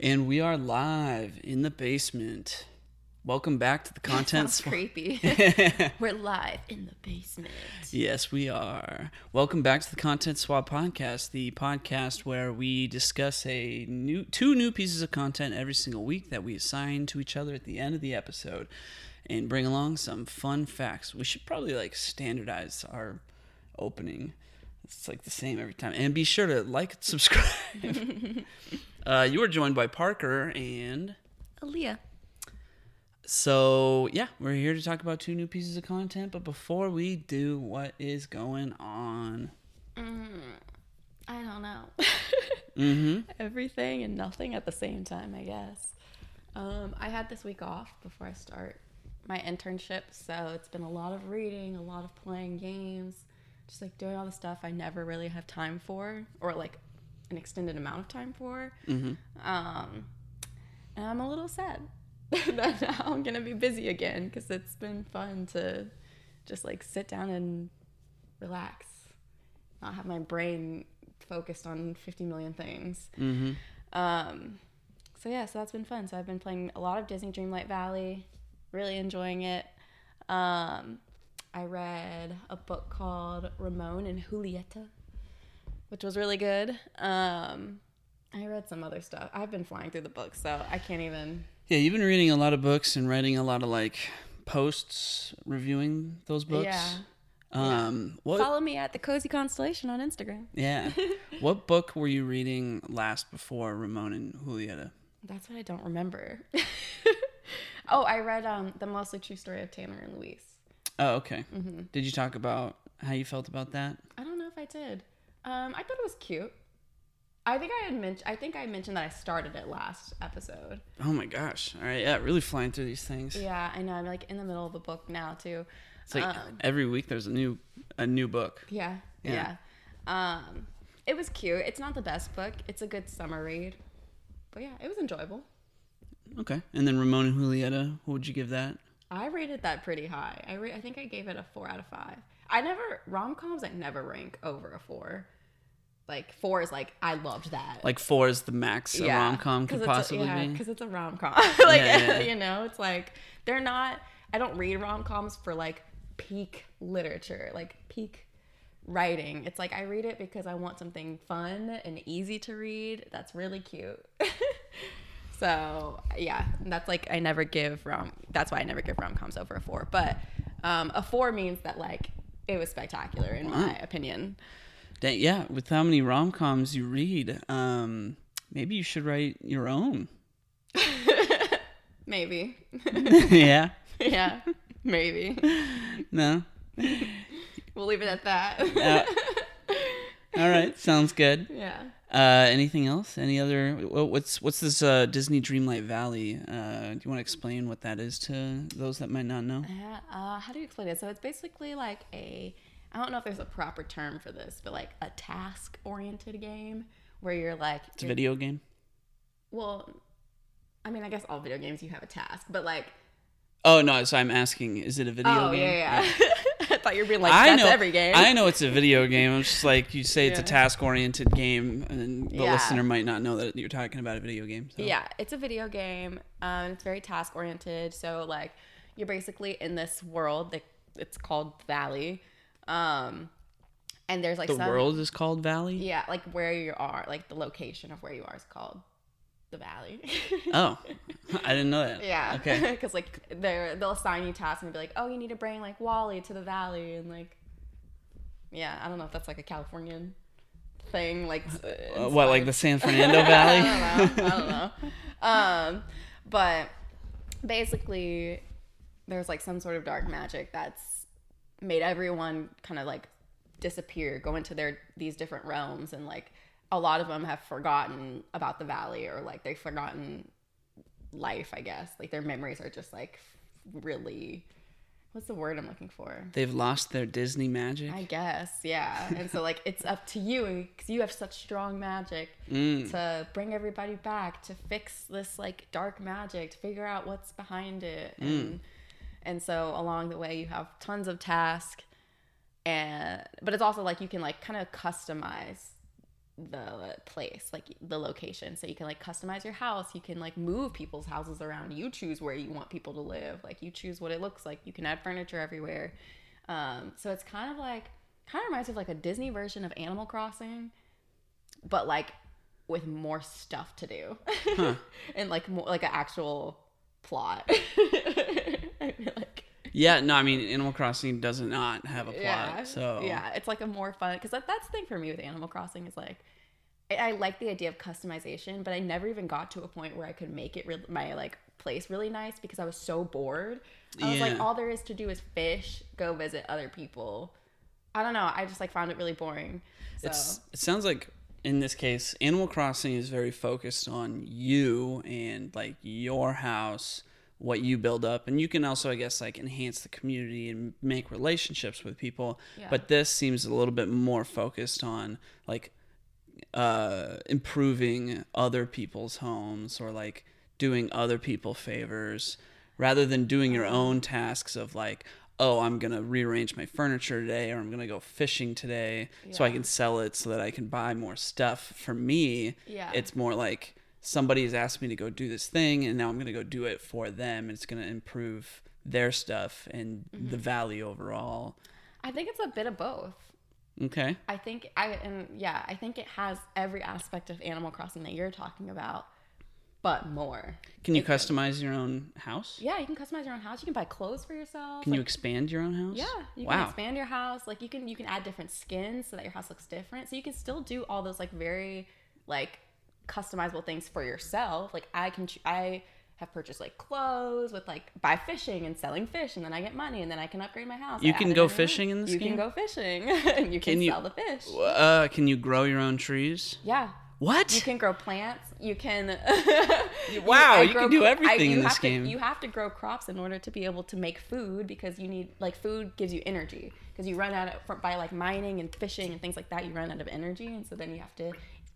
And we are live in the basement. Welcome back to the content. Sounds creepy. We're live in the basement. yes, we are. Welcome back to the Content Swap podcast, the podcast where we discuss a new two new pieces of content every single week that we assign to each other at the end of the episode and bring along some fun facts. We should probably like standardize our opening. It's like the same every time. And be sure to like and subscribe. uh, you are joined by Parker and Aaliyah. so yeah, we're here to talk about two new pieces of content. But before we do, what is going on? I don't know. Mm-hmm. Everything and nothing at the same time, I guess. Um, I had this week off before I start my internship, so it's been a lot of reading, a lot of playing games, just like doing all the stuff I never really have time for, or like an extended amount of time for. Mm-hmm. Um, and I'm a little sad that now I'm gonna be busy again because it's been fun to just like sit down and relax, not have my brain focused on 50 million things. Mm-hmm. Um, so yeah, so that's been fun. So I've been playing a lot of Disney Dreamlight Valley, really enjoying it. Um, I read a book called Ramon and Julieta, which was really good. Um, I read some other stuff. I've been flying through the books, so I can't even. Yeah, you've been reading a lot of books and writing a lot of like posts reviewing those books. Yeah. Um. What? Follow me at the Cozy Constellation on Instagram. Yeah. what book were you reading last before Ramon and Julieta? That's what I don't remember. oh, I read um, the mostly true story of Tanner and Louise. Oh, okay. Mm-hmm. Did you talk about how you felt about that? I don't know if I did. Um, I thought it was cute. I think I had mentioned. I think I mentioned that I started it last episode. Oh my gosh! All right, yeah, really flying through these things. Yeah, I know. I'm like in the middle of a book now too. It's like Um, every week there's a new a new book. Yeah, Yeah. yeah. Um, it was cute. It's not the best book. It's a good summer read, but yeah, it was enjoyable. Okay. And then Ramon and Julieta, what would you give that? I rated that pretty high. I ra- I think I gave it a four out of five. I never rom coms. I never rank over a four. Like four is like I loved that. Like four is the max a rom com could possibly yeah, be. because it's a rom com. like Yeah, yeah. you know, it's like they're not. I don't read rom coms for like peak literature, like peak writing. It's like I read it because I want something fun and easy to read. That's really cute. so yeah, that's like I never give rom. That's why I never give rom coms over a four. But um, a four means that like it was spectacular in my opinion. Dang, yeah, with how many rom coms you read, um, maybe you should write your own. Maybe. yeah. yeah. Maybe. No. We'll leave it at that. Uh, All right. Sounds good. yeah. Uh, anything else? Any other? What's what's this uh, Disney Dreamlight Valley? Uh, do you want to explain what that is to those that might not know? Yeah. Uh, how do you explain it? So it's basically like a, I don't know if there's a proper term for this, but like a task oriented game where you're like, It's a you're- video game. well, I mean, I guess all video games you have a task, but like, Oh no! So I'm asking, is it a video oh, game? yeah, yeah. I thought you were being like, I that's know every game. I know it's a video game. I'm just like you say it's a task oriented game, and the Yeah. listener might not know that you're talking about a video game. So. Yeah, it's a video game. Um, it's very task oriented. So like, you're basically in this world that it's called Valley, um, and there's like The some, world is called Valley. Yeah, like where you are, like the location of where you are is called the Valley. Oh, I didn't know that. yeah. Okay. Because like they're they'll assign you tasks and be like, oh, you need to bring like Wally to the Valley and like, yeah, I don't know if that's like a Californian thing, like Uh, what, like the San Fernando Valley? I don't know. I don't know. Um, but basically, there's like some sort of dark magic that's made everyone kind of like disappear, go into their these different realms, and like a lot of them have forgotten about the valley or like they've forgotten life. I guess like their memories are just like really. What's the word I'm looking for? They've lost their Disney magic. I guess, yeah. And so, like, it's up to you because you have such strong magic Mm. to bring everybody back to fix this like dark magic, to figure out what's behind it, Mm. and and so along the way you have tons of tasks, and but it's also like you can like kind of customize the place, like the location. So you can like customize your house. You can like move people's houses around. You choose where you want people to live. Like you choose what it looks like. You can add furniture everywhere. Um, so it's kind of like kind of reminds me of like a Disney version of Animal Crossing, but like with more stuff to do Huh. and like more like an actual plot. I feel like Yeah, no, I mean Animal Crossing does not have a plot, yeah, so yeah, it's like a more fun because that, that's the thing for me with Animal Crossing is like I, I like the idea of customization, but I never even got to a point where I could make it re- my like place really nice because I was so bored. I was like, all there is to do is fish, go visit other people. I don't know. I just like found it really boring. So It's it sounds like in this case, Animal Crossing is very focused on you and like your house, what you build up, and you can also, I guess, like enhance the community and make relationships with people. Yeah. But this seems a little bit more focused on like uh improving other people's homes or like doing other people favors rather than doing your Uh-huh. own tasks of like oh i'm gonna rearrange my furniture today or i'm gonna go fishing today so i can sell it so that i can buy more stuff for me Yeah. it's more like somebody's asked me to go do this thing and now i'm gonna go do it for them and it's gonna improve their stuff and Mm-hmm. the valley overall I think it's a bit of both. okay I think I and yeah, I think it has every aspect of Animal Crossing that you're talking about, but more. can you It- customize your own house Yeah, you can customize your own house. You can buy clothes for yourself. can you expand your own house Yeah, you wow can expand your house. Like you can you can add different skins so that your house looks different. So you can still do all those like very like customizable things for yourself. Like I can I have purchased like clothes with like buy fishing and selling fish and then I get money and then I can upgrade my house. You I can go in a room. fishing in this You game? can go fishing. and you can, Can you- sell the fish. Uh, can you grow your own trees? Yeah. What? You can grow plants. You can. Wow, I you can do cro- everything you in this have to- game. you have to grow crops in order to be able to make food because you need like food gives you energy because you run out of by like mining and fishing and things like that. You run out of energy, and so then you have to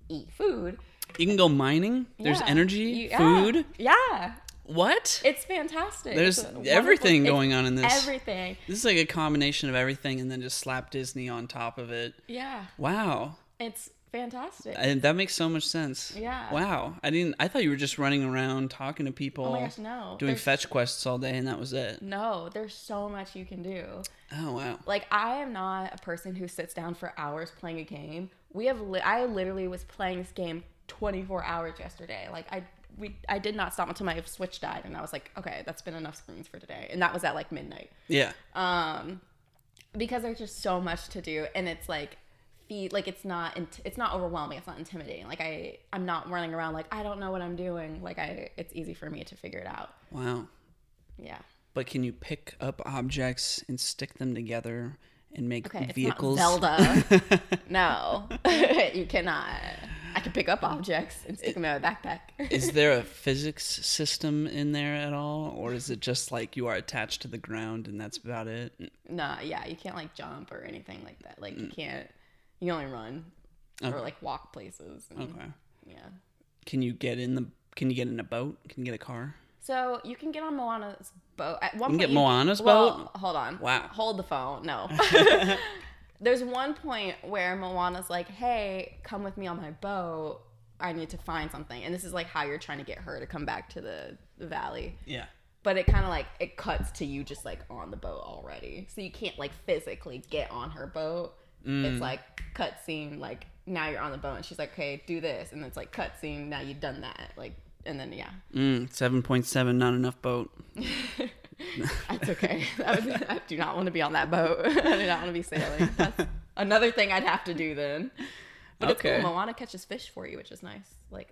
eat food. You can go mining. There's Yeah. energy, You- yeah. food. Yeah, What? it's fantastic. There's It's everything going on in this. Everything. This is like a combination of everything, and then just slap Disney on top of it. Yeah, Wow, it's fantastic. and that makes so much sense. Yeah. Wow, I didn't. I thought you were just running around talking to people, oh my gosh, no. doing There's- fetch quests all day, and that was it. No, there's so much you can do. Oh wow. like I am not a person who sits down for hours playing a game. We have li- I literally was playing this game 24 hours yesterday. Like I we I did not stop until my Switch died and I was like, okay, that's been enough screens for today. And that was at like midnight. Yeah. Um because there's just so much to do and it's like feed like it's not int- it's not overwhelming, it's not intimidating. Like I I'm not running around like I don't know what I'm doing. Like I it's easy for me to figure it out. Wow. Yeah. But can you pick up objects and stick them together and make Okay, vehicles? it's not Zelda. no, you cannot. I can pick up objects and stick them in my backpack. is there a physics system in there at all, or is it just like you are attached to the ground and that's about it? no, yeah, you can't like jump or anything like that. Like Mm. you can't. You can only run or like walk places. and- Okay. Yeah. Can you get in the? Can you get in a boat? Can you get a car? So you can get on Moana's boat. At one You can point, get Moana's well, boat? Hold on. Wow. Hold the phone. No. There's one point where Moana's like, "Hey, come with me on my boat. I need to find something." And this is like how you're trying to get her to come back to the, the valley. Yeah. but it kind of like it cuts to you just like on the boat already so you can't like physically get on her boat Mm. it's like cut scene like now you're on the boat and she's like okay do this and it's like cut scene now you've done that like and then yeah Mm, Seven point seven, not enough boat. that's okay That was- i do not want to be on that boat i do not want to be sailing that's another thing i'd have to do then but Okay. it's cool moana catches fish for you which is nice like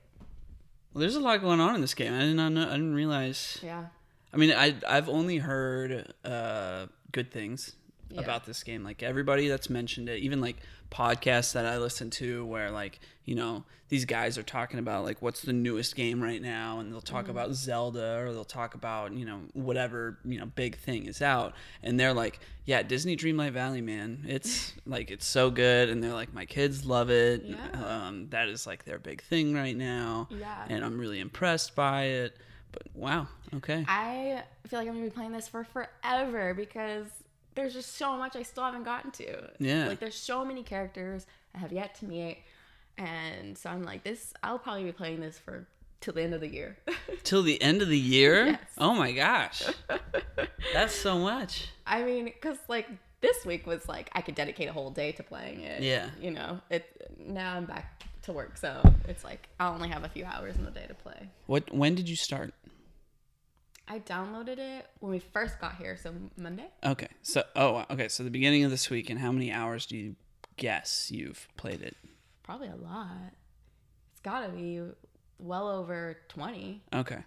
Well, there's a lot going on in this game. I did not know. I didn't realize. yeah I mean, I I've only heard uh, good things Yeah. about this game. Like everybody that's mentioned it, even like podcasts that I listen to, where like you know these guys are talking about like what's the newest game right now, and they'll talk Mm-hmm. about Zelda or they'll talk about you know whatever you know big thing is out, and they're like, yeah, Disney Dreamlight Valley, man, it's like it's so good, and they're like, my kids love it. Yeah. Um, that is like their big thing right now, Yeah. and I'm really impressed by it. But wow, okay. I feel like I'm gonna be playing this for forever because there's just so much I still haven't gotten to. Yeah. Like there's so many characters I have yet to meet. And so I'm like, this. I'll probably be playing this for till the end of the year. Till the end of the year? Yes. Oh my gosh. That's so much. I mean, because like this week was like I could dedicate a whole day to playing it. Yeah. You know, it now I'm back to work, so it's like I only have a few hours in the day to play. What when did you start? I downloaded it when we first got here, so Monday. Okay. So oh okay, so the beginning of this week and how many hours do you guess you've played it? Probably a lot. It's gotta be well over twenty. Okay.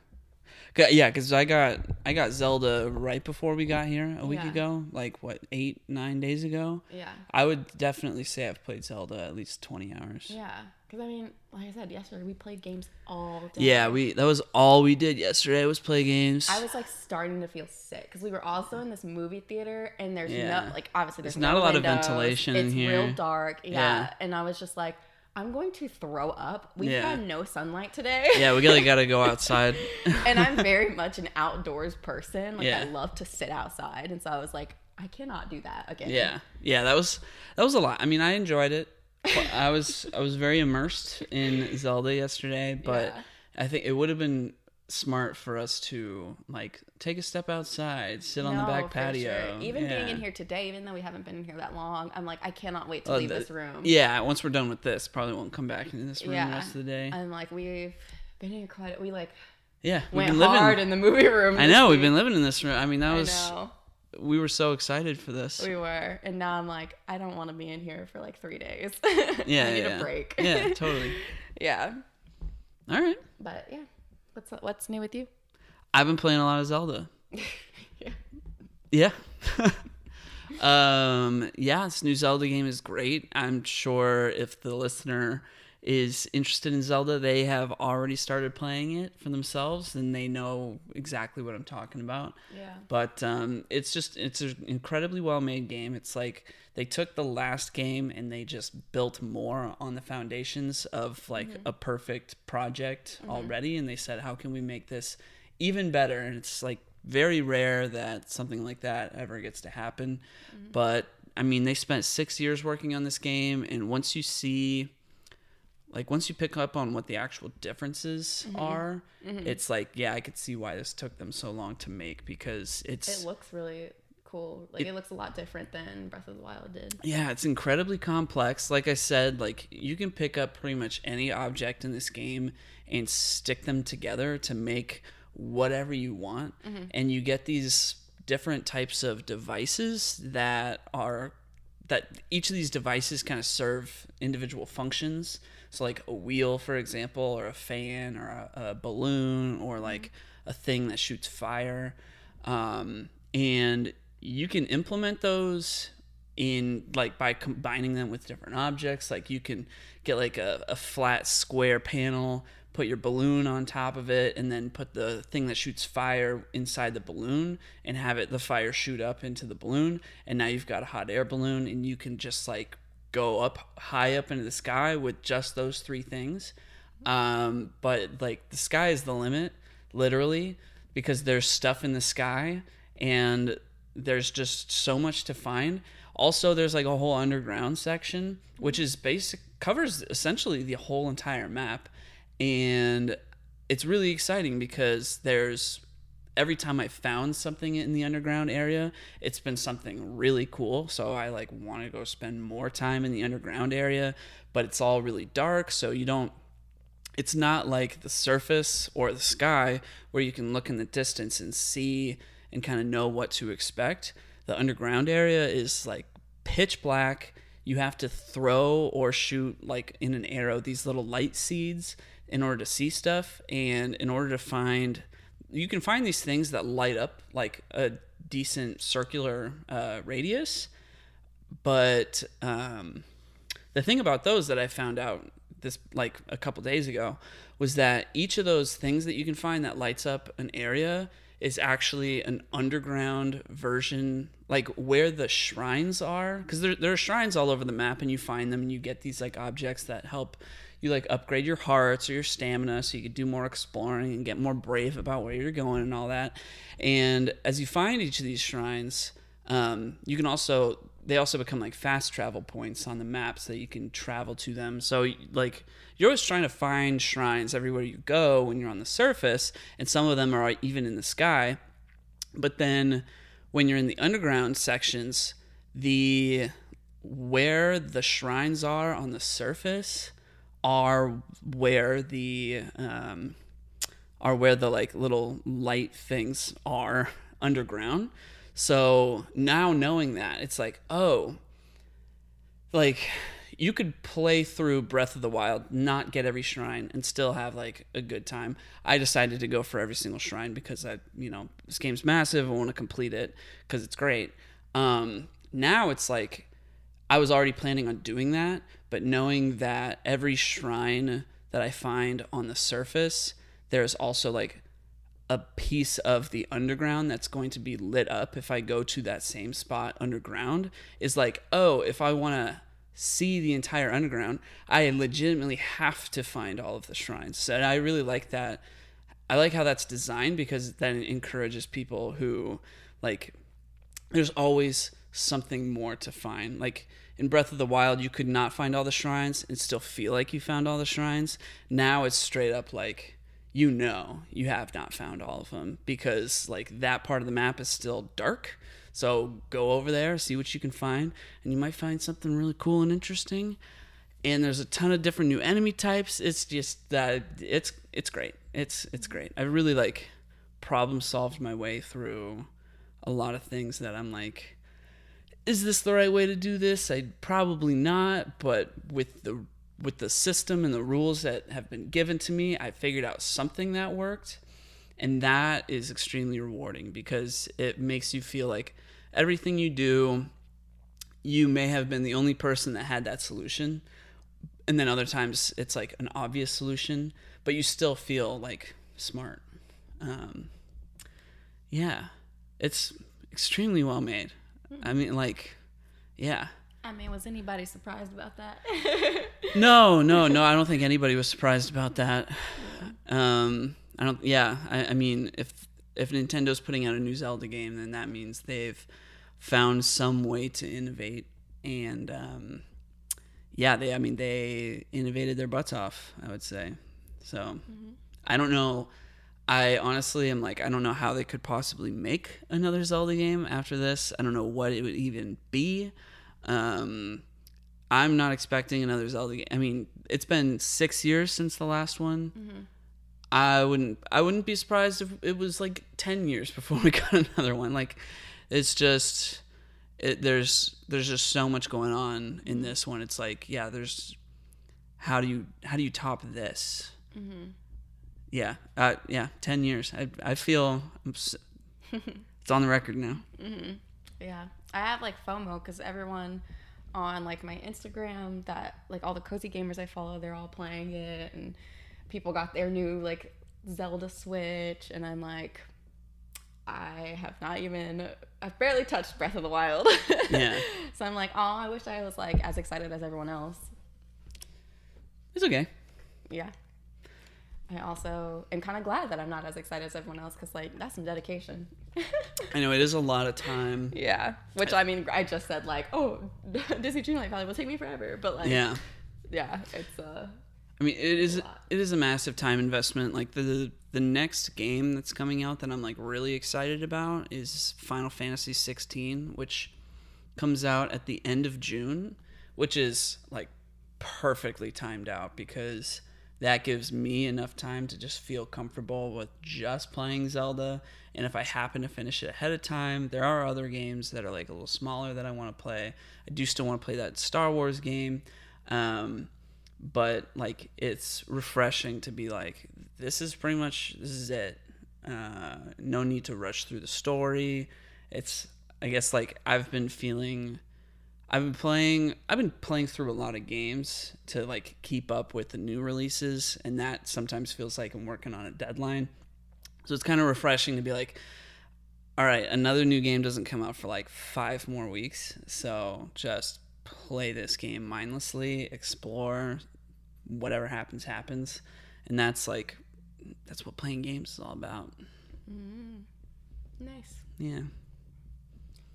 Yeah, because I got I got Zelda right before we got here a week Yeah. ago, like what eight nine days ago. Yeah. I would definitely say I've played Zelda at least twenty hours. Yeah. Because I mean, like I said yesterday, we played games all day. Yeah, we that was all we did yesterday was play games. I was like starting to feel sick because we were also in this movie theater and there's Yeah. no like obviously there's There's not no a lot of ventilation in It's real dark. Yeah. Yeah. and I was just like, I'm going to throw up. We've Yeah. had no sunlight today. yeah, we really got to go outside. and I'm very much an outdoors person. Like Yeah. I love to sit outside, and so I was like, I cannot do that again. Yeah, yeah, that was that was a lot. I mean, I enjoyed it. I was I was very immersed in Zelda yesterday, but Yeah. I think it would have been smart for us to like take a step outside, sit on the back patio. sure. Even being Yeah. in here today, even though we haven't been in here that long, I'm like, I cannot wait to Oh, leave the- this room. Yeah, once we're done with this, probably won't come back in this room Yeah. the rest of the day. I'm like, we've been in here quite. We like yeah, we've went been living. hard in the movie room. I know we've been living in this room. I mean, that I was know. we were so excited for this. We were, and now I'm like, I don't want to be in here for like three days. yeah, I need yeah, a break. yeah, totally. yeah. All right, But yeah, what's what's new with you? I've been playing a lot of Zelda. Yeah. Yeah. um, yeah, this new Zelda game is great. I'm sure if the listener is interested in Zelda, they have already started playing it for themselves and they know exactly what I'm talking about. Yeah. But um, it's just it's an incredibly well made game. It's like they took the last game and they just built more on the foundations of like mm-hmm. a perfect project mm-hmm. already, and they said, how can we make this even better? And it's like very rare that something like that ever gets to happen. Mm-hmm. But I mean, they spent six years working on this game, and once you see like once you pick up on what the actual differences mm-hmm. are mm-hmm. it's like yeah i could see why this took them so long to make because it's It looks really cool. Like it, looks a lot different than Breath of the Wild did. yeah it's incredibly complex like i said like you can pick up pretty much any object in this game and stick them together to make whatever you want mm-hmm. and you get these different types of devices that are that each of these devices kind of serve individual functions. So, like a wheel, for example, or a fan, or a, a balloon, or like a thing that shoots fire. Um, and you can implement those in like by combining them with different objects. Like you can get like a, a flat square panel, put your balloon on top of it, and then put the thing that shoots fire inside the balloon and have it the fire shoot up into the balloon. And now you've got a hot air balloon, and you can just like go up high up into the sky with just those three things. Um, but like the sky is the limit, literally, because there's stuff in the sky and there's just so much to find. Also, there's like a whole underground section, which is basic covers essentially the whole entire map, and it's really exciting because there's every time I found something in the underground area, it's been something really cool. So I like want to go spend more time in the underground area, but it's all really dark, so you don't it's not like the surface or the sky where you can look in the distance and see and kind of know what to expect. The underground area is like pitch black. You have to throw or shoot like in an arrow these little light seeds in order to see stuff and in order to find you can find these things that light up like a decent circular uh, radius but um, the thing about those that I found out this like a couple days ago was that each of those things that you can find that lights up an area is actually an underground version like where the shrines are because there, there are shrines all over the map and you find them and you get these like objects that help you like upgrade your hearts or your stamina so you can do more exploring and get more brave about where you're going and all that and as you find each of these shrines um, you can also they also become like fast travel points on the maps that you can travel to them. So like you're always trying to find shrines everywhere you go when you're on the surface, and some of them are even in the sky. But then when you're in the underground sections, the where the shrines are on the surface are where the um, are where the like little light things are underground. So now knowing that, it's like, oh, like you could play through Breath of the Wild, not get every shrine, and still have like a good time. I decided to go for every single shrine because I, you know, this game's massive. I want to complete it because it's great. Um, now it's like I was already planning on doing that, but knowing that every shrine that I find on the surface, there's also like a piece of the underground that's going to be lit up if I go to that same spot underground is like, oh, if I want to see the entire underground, I legitimately have to find all of the shrines. So I really like that. I like how that's designed because then it encourages people who like there's always something more to find. Like in Breath of the Wild, you could not find all the shrines and still feel like you found all the shrines. Now it's straight up like you know you have not found all of them because like that part of the map is still dark. So go over there, see what you can find, and you might find something really cool and interesting. And there's a ton of different new enemy types. It's just that it's it's great. It's it's great. I really like problem solved my way through a lot of things that I'm like is this the right way to do this? I probably not, but with the with the system and the rules that have been given to me, I figured out something that worked. And that is extremely rewarding because it makes you feel like everything you do, you may have been the only person that had that solution. And then other times it's like an obvious solution, but you still feel like smart. Um, yeah, it's extremely well made. I mean, like, yeah. I mean, was anybody surprised about that? no, no, no. I don't think anybody was surprised about that. Um, I don't. Yeah, I, I mean, if if Nintendo's putting out a new Zelda game, then that means they've found some way to innovate, and um, yeah, they. I mean, they innovated their butts off. I would say. So, mm-hmm. I don't know. I honestly am like, I don't know how they could possibly make another Zelda game after this. I don't know what it would even be. Um, I'm not expecting another Zelda game. I mean, it's been six years since the last one. Mm-hmm. I wouldn't. I wouldn't be surprised if it was like ten years before we got another one. Like, it's just. It, there's there's just so much going on in this one. It's like yeah, there's how do you how do you top this? Mm-hmm yeah, uh, yeah, ten years. I I feel it's on the record now. Mm-hmm. Yeah, I have like FOMO because everyone on like my Instagram that like all the cozy gamers I follow, they're all playing it, and people got their new like Zelda Switch, and I'm like, I have not even I've barely touched Breath of the Wild. yeah. So I'm like, oh, I wish I was like as excited as everyone else. It's okay. Yeah. I also am kind of glad that I'm not as excited as everyone else because like that's some dedication. I know it is a lot of time. Yeah, which I mean, I just said like, oh, Disney Dreamlight Valley will take me forever, but like, yeah, yeah, it's uh. I mean, it is it is a massive time investment. Like the the next game that's coming out that I'm like really excited about is Final Fantasy 16, which comes out at the end of June, which is like perfectly timed out because that gives me enough time to just feel comfortable with just playing Zelda. And if I happen to finish it ahead of time, there are other games that are like a little smaller that I want to play. I do still want to play that Star Wars game. Um, but like it's refreshing to be like, this is pretty much this is it. Uh, no need to rush through the story. It's I guess like I've been feeling I've been playing I've been playing through a lot of games to like keep up with the new releases and that sometimes feels like I'm working on a deadline. So it's kind of refreshing to be like all right, another new game doesn't come out for like 5 more weeks. So just play this game mindlessly, explore whatever happens happens. And that's like that's what playing games is all about. Mm. Nice. Yeah.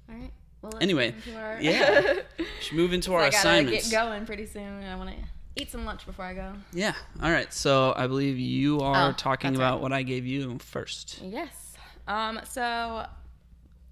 All right. Well, Anyway, our- yeah. Should move into our I gotta assignments. get going pretty soon. I want to eat some lunch before I go. Yeah. All right. So I believe you are Oh, talking about right. what I gave you first. Yes. Um. So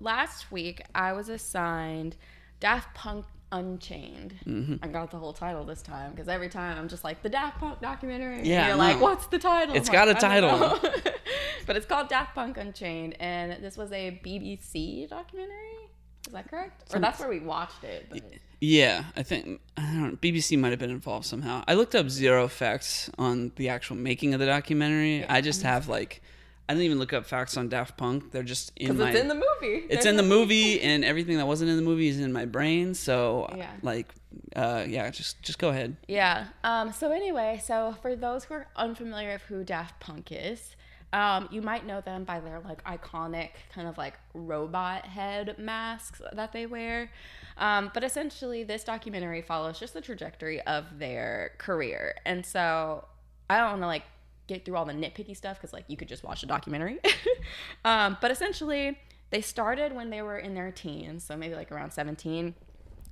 last week I was assigned Daft Punk Unchained. Mm-hmm. I got the whole title this time because every time I'm just like the Daft Punk documentary. and Yeah, You're no. like, what's the title? It's I'm got like, a title." but it's called Daft Punk Unchained, and this was a BBC documentary. Is that correct? Or that's where we watched it. But Yeah, I think I don't know, BBC might have been involved somehow. I looked up zero facts on the actual making of the documentary. I just have like I didn't even look up facts on Daft Punk. They're just in my it's in the movie. it's in the movie and everything that wasn't in the movie is in my brain. So Yeah. like uh yeah, just just go ahead. Yeah. Um, so anyway, so for those who are unfamiliar of who Daft Punk is, um, you might know them by their like iconic kind of like robot head masks that they wear. Um, but essentially, this documentary follows just the trajectory of their career, and so I don't want to like get through all the nitpicky stuff because like you could just watch a documentary. um, but essentially, they started when they were in their teens, so maybe like around seventeen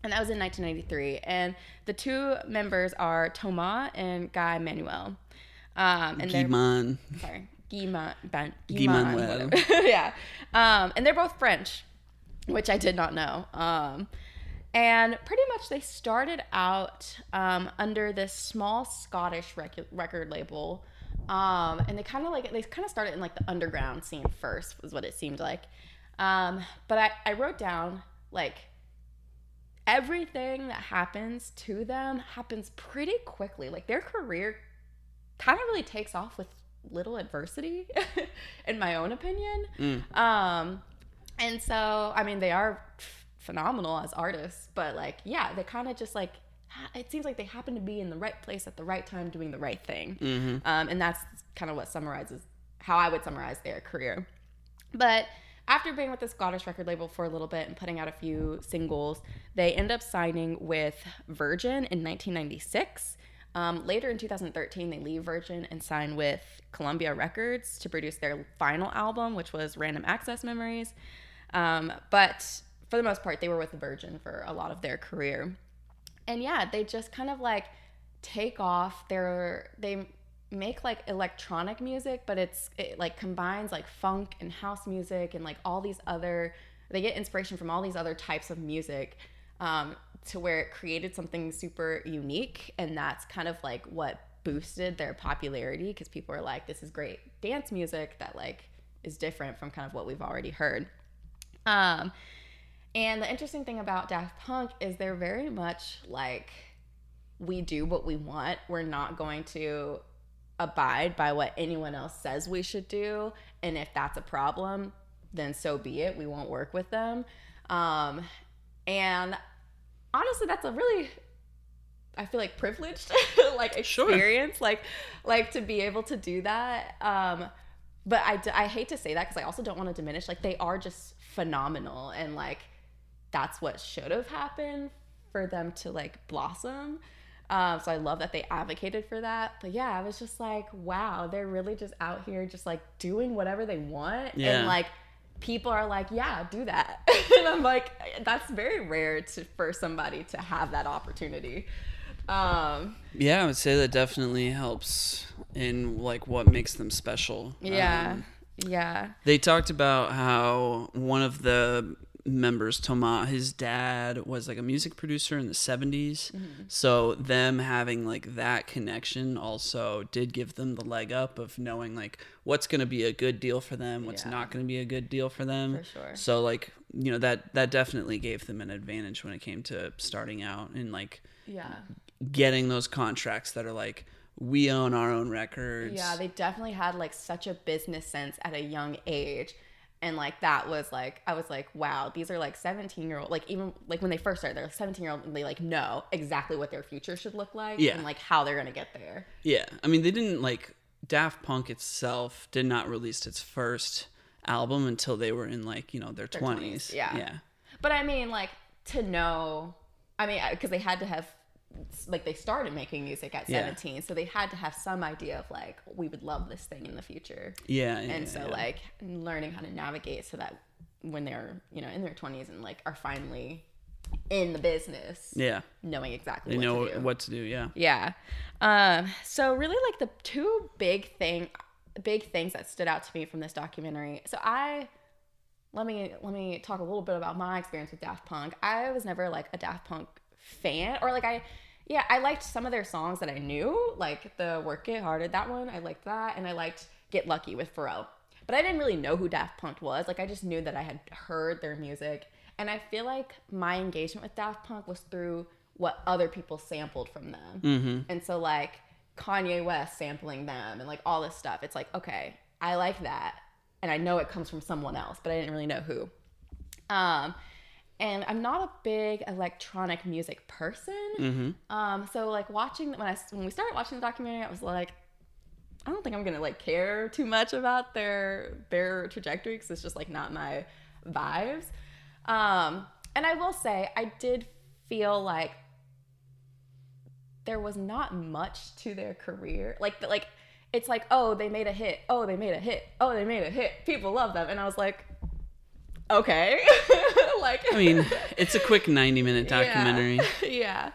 and that was in 1993. And the two members are Toma and Guy Manuel. Um, and they're Guy-Man. sorry, Ma- ben, Guy, Guy Man, Manuel. whatever. yeah. Um, and they're both French, which I did not know. Um, and pretty much they started out um, under this small Scottish rec- record label. Um, and they kind of like, they kind of started in like the underground scene first, was what it seemed like. Um, but I, I wrote down like everything that happens to them happens pretty quickly. Like their career kind of really takes off with little adversity, in my own opinion. Mm. Um, and so, I mean, they are phenomenal as artists, but like, yeah, they kind of just like, it seems like they happen to be in the right place at the right time doing the right thing. Mm-hmm. Um, and that's kind of what summarizes how I would summarize their career. But after being with the Scottish record label for a little bit and putting out a few singles, they end up signing with Virgin in 1996. Um, later in 2013, they leave Virgin and sign with Columbia Records to produce their final album, which was Random Access Memories. Um, but for the most part, they were with Virgin for a lot of their career. And yeah, they just kind of like take off. They're they make like electronic music, but it's it like combines like funk and house music and like all these other. They get inspiration from all these other types of music. Um, to where it created something super unique and that's kind of like what boosted their popularity because people are like this is great dance music that like is different from kind of what we've already heard. Um and the interesting thing about daft punk is they're very much like we do what we want. We're not going to abide by what anyone else says we should do and if that's a problem then so be it. We won't work with them. Um and honestly that's a really i feel like privileged like Sure. experience like like to be able to do that um but I, I hate to say that because i also don't want to diminish like they are just phenomenal and like that's what should have happened for them to like blossom um, so I love that they advocated for that. But yeah, I was just like, wow, they're really just out here just like doing whatever they want. Yeah. And like people are like, yeah, do that. and I'm like, that's very rare to for somebody to have that opportunity. Um, Yeah, I would say that definitely helps in like what makes them special. yeah. Um, yeah. They talked about how one of the members, Thomas, his dad was like a music producer in the 70s. Mm-hmm. So them having like that connection also did give them the leg up of knowing like what's going to be a good deal for them, what's Yeah. not going to be a good deal for them. For sure. So like, you know, that that definitely gave them an advantage when it came to starting out and like Yeah. getting those contracts that are like we own our own records. Yeah, they definitely had like such a business sense at a young age. And like that was like I was like, wow, these are like 17 year old like even like when they first started, they're 17 year old and they like know exactly what their future should look like Yeah. and like how they're gonna get there. Yeah, I mean, they didn't like Daft Punk itself did not release its first album until they were in like you know their Their twenties. 20s, yeah. yeah, But I mean, like to know, I mean, because they had to have, like, they started making music at Yeah. 17, so they had to have some idea of like, we would love this thing in the future. yeah. yeah, and so, yeah. like, learning how to navigate so that when they're you know in their 20s and like are finally in the business Yeah. knowing exactly They what know to do. what to do. Yeah. Yeah. Um, so really like the two big thing big things that stood out to me from this documentary. So I let me let me talk a little bit about my experience with Daft Punk. I was never like a Daft Punk fan or like I yeah, I liked some of their songs that I knew, like the Work It Harder, that one. I liked that and I liked Get Lucky with Pharrell. But I didn't really know who Daft Punk was. Like I just knew that I had heard their music and I feel like my engagement with Daft Punk was through what other people sampled from them. Mm-hmm. And so like Kanye West sampling them and like all this stuff. It's like, okay, I like that. And I know it comes from someone else, but I didn't really know who. Um and I'm not a big electronic music person. Mm-hmm. Um so like watching when I when we started watching the documentary, I was like I don't think I'm to like care too much about their their trajectory cuz it's just like not my vibes. Um and I will say I did feel like there was not much to their career. Like like it's like, oh, they made a hit. Oh, they made a hit. Oh, they made a hit. People love them. And I was like, okay. like I mean, it's a quick 90 minute documentary. Yeah.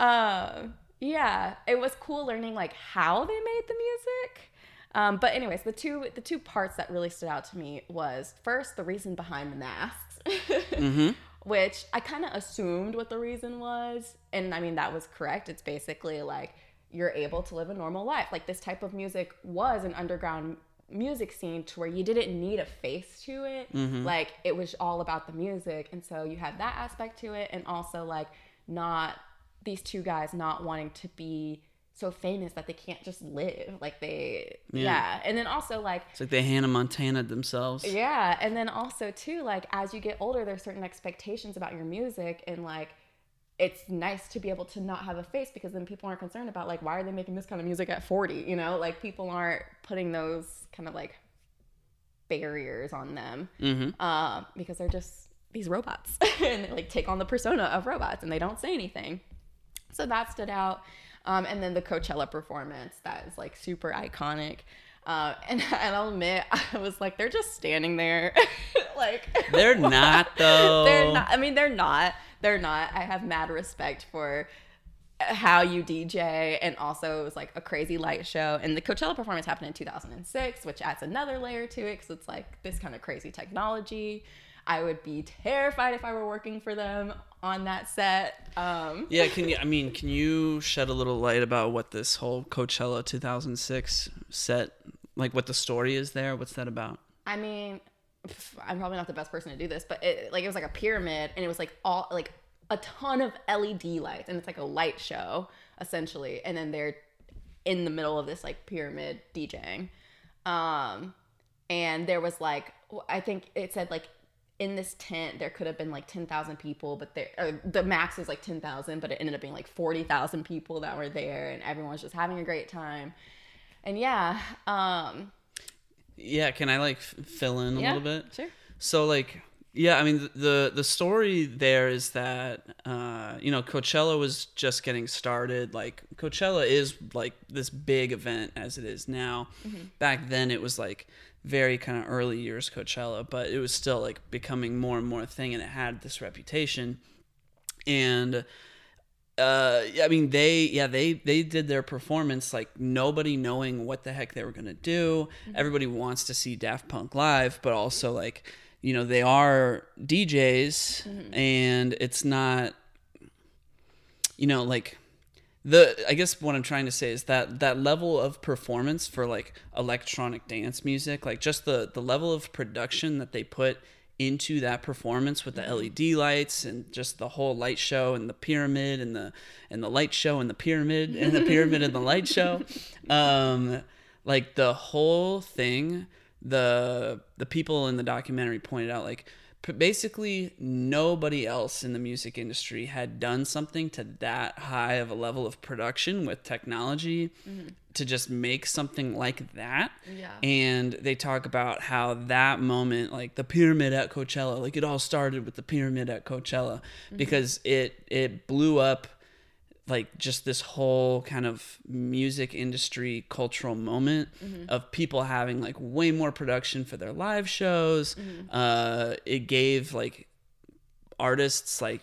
yeah. Um yeah, it was cool learning like how they made the music. Um, but anyways, the two the two parts that really stood out to me was first the reason behind the masks. Mm-hmm. which I kind of assumed what the reason was. And I mean, that was correct. It's basically like you're able to live a normal life. Like this type of music was an underground music scene to where you didn't need a face to it. Mm-hmm. Like it was all about the music. And so you had that aspect to it. And also, like, not these two guys not wanting to be so famous that they can't just live. Like they, Yeah. yeah. And then also, like, It's like they Hannah Montana themselves. yeah, and then also too, like as you get older, there's certain expectations about your music, and like it's nice to be able to not have a face because then people aren't concerned about like why are they making this kind of music at 40? You know, like people aren't putting those kind of like barriers on them Mm-hmm. um, because they're just these robots and they like take on the persona of robots and they don't say anything. So that stood out. Um, and then the Coachella performance that is like super iconic. Uh, and, and I'll admit, I was like, they're just standing there. like, They're not, though. they're not. I mean, they're not. They're not. I have mad respect for how you DJ, and also it was like a crazy light show. And the Coachella performance happened in 2006, which adds another layer to it because it's like this kind of crazy technology. I would be terrified if I were working for them on that set. Um, Yeah, can you? I mean, can you shed a little light about what this whole Coachella 2006 set, like what the story is there? What's that about? I mean, I'm probably not the best person to do this, but it like it was like a pyramid, and it was like all like a ton of LED lights, and it's like a light show essentially, and then they're in the middle of this like pyramid DJing, um, and there was like I think it said like in this tent there could have been like 10,000 people but there the max is like 10,000 but it ended up being like 40,000 people that were there and everyone was just having a great time. And yeah um Yeah, can I like f- fill in a yeah, little bit? sure So like yeah, I mean the the, story there is that uh, you know Coachella was just getting started. Like Coachella is like this big event as it is now. Back then it was like very kind of early years Coachella, but it was still like becoming more and more a thing, and it had this reputation. And uh i mean they yeah they they did their performance like nobody knowing what the heck they were gonna do. Everybody wants to see daft punk live but also like you know they are djs and it's not you know like the i guess what i'm trying to say is that that level of performance for like electronic dance music like just the the level of production that they put into that performance with the LED lights and just the whole light show and the pyramid and the and the light show and the pyramid and the pyramid and the light show. Um like the whole thing the the people in the documentary pointed out like basically nobody else in the music industry had done something to that high of a level of production with technology mm-hmm. to just make something like that. Yeah. and they talk about how that moment like the pyramid at coachella like it all started with the pyramid at coachella mm-hmm. because it it blew up like just this whole kind of music industry cultural moment of people having like way more production for their live shows. Uh, it gave like artists like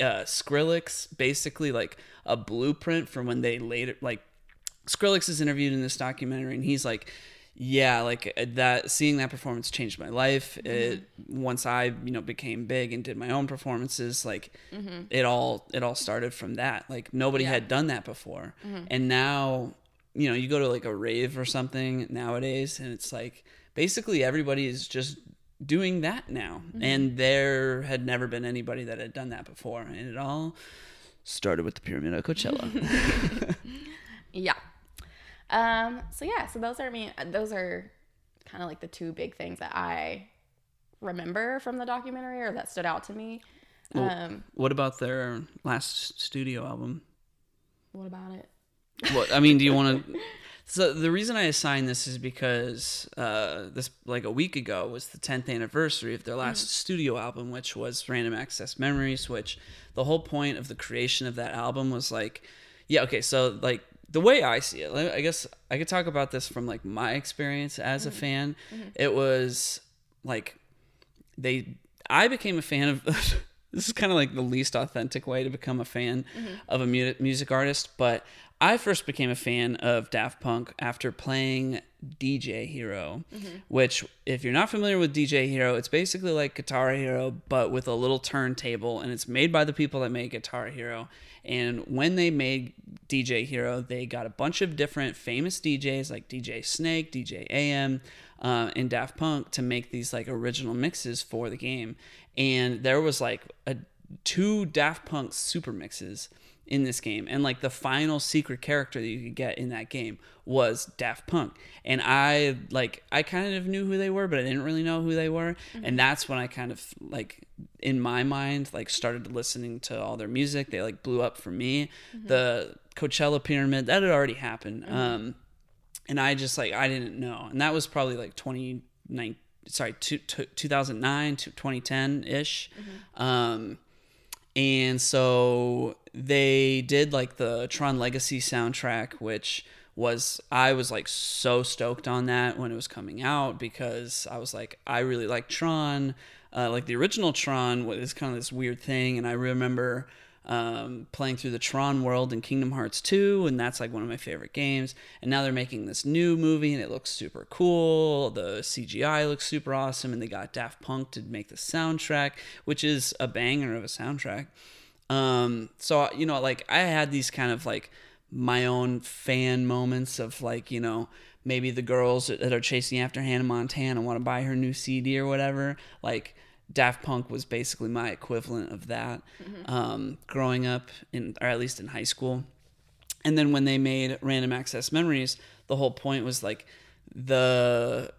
uh, Skrillex basically like a blueprint for when they later like Skrillex is interviewed in this documentary and he's like yeah like uh, that seeing that performance changed my life. It mm-hmm. once i you know became big and did my own performances like mm-hmm. it all it all started from that. Like nobody Yeah. had done that before. Mm-hmm. And now you know you go to like a rave or something nowadays and it's like basically everybody is just doing that now. And there had never been anybody that had done that before. And it all started with the pyramid of coachella. Yeah. Um, so yeah, so those are me those are kind of like the two big things that I remember from the documentary or that stood out to me. Well- Um, what about their last studio album what about it? What I mean, do you want to? So the reason I assigned this is because uh, this like a week ago was the 10th anniversary of their last studio album, which was Random Access Memories. Which the whole point of the creation of that album was like, yeah, okay, so like the way I see it, I guess I could talk about this from like my experience as a mm-hmm. fan. Mm-hmm. It was like they I became a fan of this is kind of like the least authentic way to become a fan mm-hmm. of a mu- music artist, but I first became a fan of Daft Punk after playing DJ Hero, which if you're not familiar with DJ Hero, it's basically like Guitar Hero but with a little turntable and it's made by the people that made Guitar Hero. And when they made DJ Hero, they got a bunch of different famous DJs like DJ Snake, DJ AM, uh, and Daft Punk to make these like original mixes for the game. And there was like a two Daft Punk super mixes in this game. And like the final secret character that you could get in that game was Daft Punk. And I like I kind of knew who they were but I didn't really know who they were. And that's when I kind of like in my mind like started listening to all their music. They like blew up for me. The Coachella pyramid that had already happened. Um and I just like I didn't know, and that was probably like 29 sorry two, two, 2009 to 2010 ish, um, and so they did like the Tron Legacy soundtrack, which was I was like so stoked on that when it was coming out because I was like I really like Tron, uh, like the original Tron was kind of this weird thing, and I remember um, playing through the Tron world in Kingdom Hearts 2, and that's like one of my favorite games. And now they're making this new movie, and it looks super cool. The CGI looks super awesome, and they got Daft Punk to make the soundtrack, which is a banger of a soundtrack. Um, so you know, like I had these kind of like my own fan moments of like you know maybe the girls that are chasing after Hannah Montana want to buy her new CD or whatever. Like Daft Punk was basically my equivalent of that um, growing up in or at least in high school. And then when they made Random Access Memories, the whole point was like the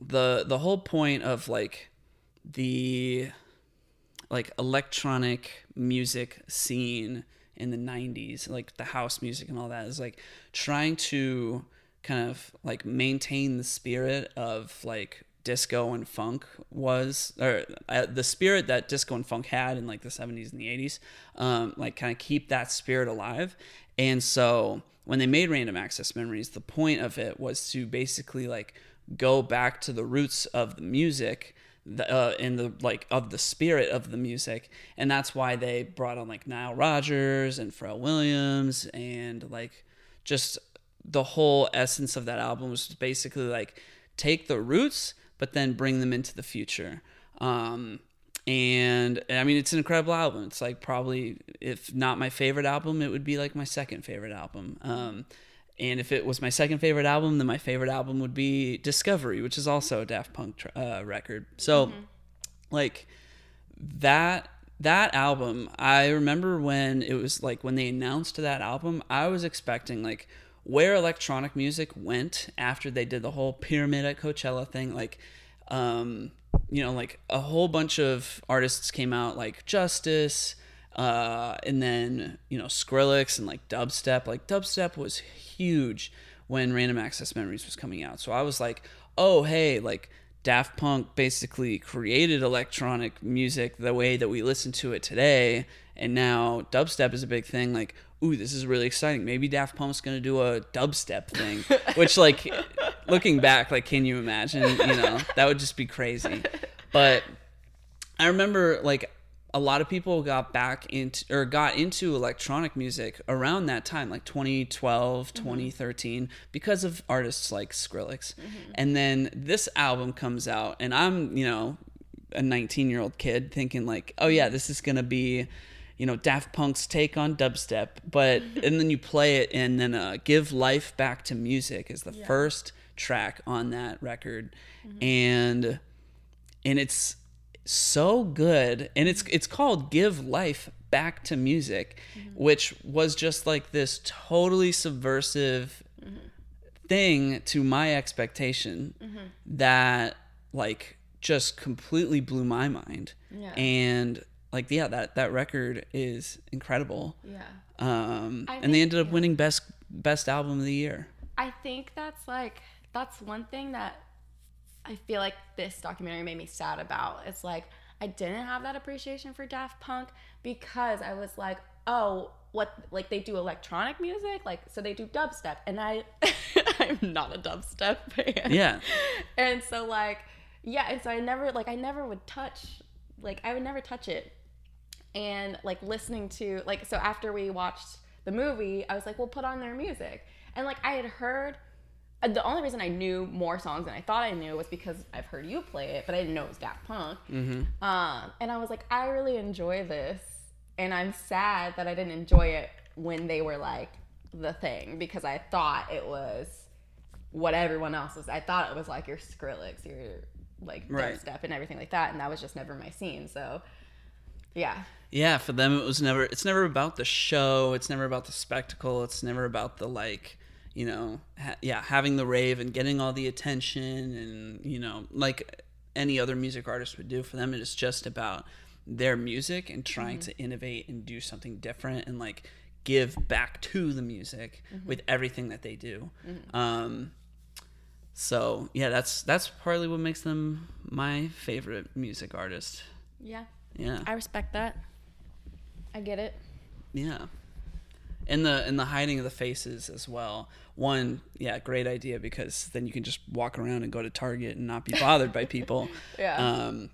the the whole point of like the like electronic music scene in the 90s like the house music and all that is like trying to kind of like maintain the spirit of like disco and funk was or uh, the spirit that disco and funk had in like the 70s and the 80s um, like kind of keep that spirit alive. And so when they made random access memories the point of it was to basically like go back to the roots of the music the, uh, in the like of the spirit of the music, and that's why they brought on like Nile Rodgers and Pharrell Williams and like just the whole essence of that album was basically like take the roots but then bring them into the future. Um, and I mean, it's an incredible album. It's like probably, if not my favorite album, it would be like my second favorite album. Um, and if it was my second favorite album, then my favorite album would be Discovery, which is also a Daft Punk tr- uh, record. So, like that that album, I remember when it was like when they announced that album, I was expecting like where electronic music went after they did the whole pyramid at Coachella thing, like um, you know, like a whole bunch of artists came out, like Justice, uh, and then you know Skrillex and like dubstep. Like dubstep was huge when Random Access Memories was coming out. So I was like, oh hey, like Daft Punk basically created electronic music the way that we listen to it today, and now dubstep is a big thing. Like, ooh, this is really exciting. Maybe Daft Punk's gonna do a dubstep thing, which like looking back, like can you imagine? You know, that would just be crazy. But I remember like a lot of people got back into or got into electronic music around that time like 2012 Mm-hmm. 2013 because of artists like skrillex Mm-hmm. and then this album comes out and i'm you know a 19 year old kid thinking like oh yeah this is gonna be you know daft punk's take on dubstep but and then you play it and then uh, give life back to music is the first track on that record. Mm-hmm. And and it's so good. And it's mm-hmm. it's called give life back to music mm-hmm. which was just like this totally subversive thing to my expectation that like just completely blew my mind. Yeah. and like yeah that that record is incredible Yeah. um I and they ended up yeah. winning best best album of the year I think that's like that's one thing that I feel like this documentary made me sad about. It's like I didn't have that appreciation for Daft Punk because I was like, oh, what like they do electronic music, like so they do dubstep, and I I'm not a dubstep fan. yeah and so like yeah and so i never like i never would touch like i would never touch it and like listening to like so after we watched the movie i was like well put on their music and like i had heard uh, the only reason i knew more songs than i thought i knew was because i've heard you play it but i didn't know it was daft punk um, and i was like i really enjoy this and i'm sad that i didn't enjoy it when they were like the thing because i thought it was what everyone else was. I thought it was like your Skrillex, your like Right. dubstep and everything like that, and that was just never my scene. So, yeah, Yeah, for them it was never it's never about the show, it's never about the spectacle, it's never about the like, you know, ha- yeah, having the rave and getting all the attention and, you know, like any other music artist would do for them it is just about their music and trying mm-hmm. to innovate and do something different and like give back to the music mm-hmm. with everything that they do. Mm-hmm. Um so, yeah, that's that's partly what makes them my favorite music artist. yeah, Yeah. I respect that. I get it. Yeah. And the and the hiding of the faces as well. One, yeah, great idea because then you can just walk around and go to Target and not be bothered by people. Yeah. Um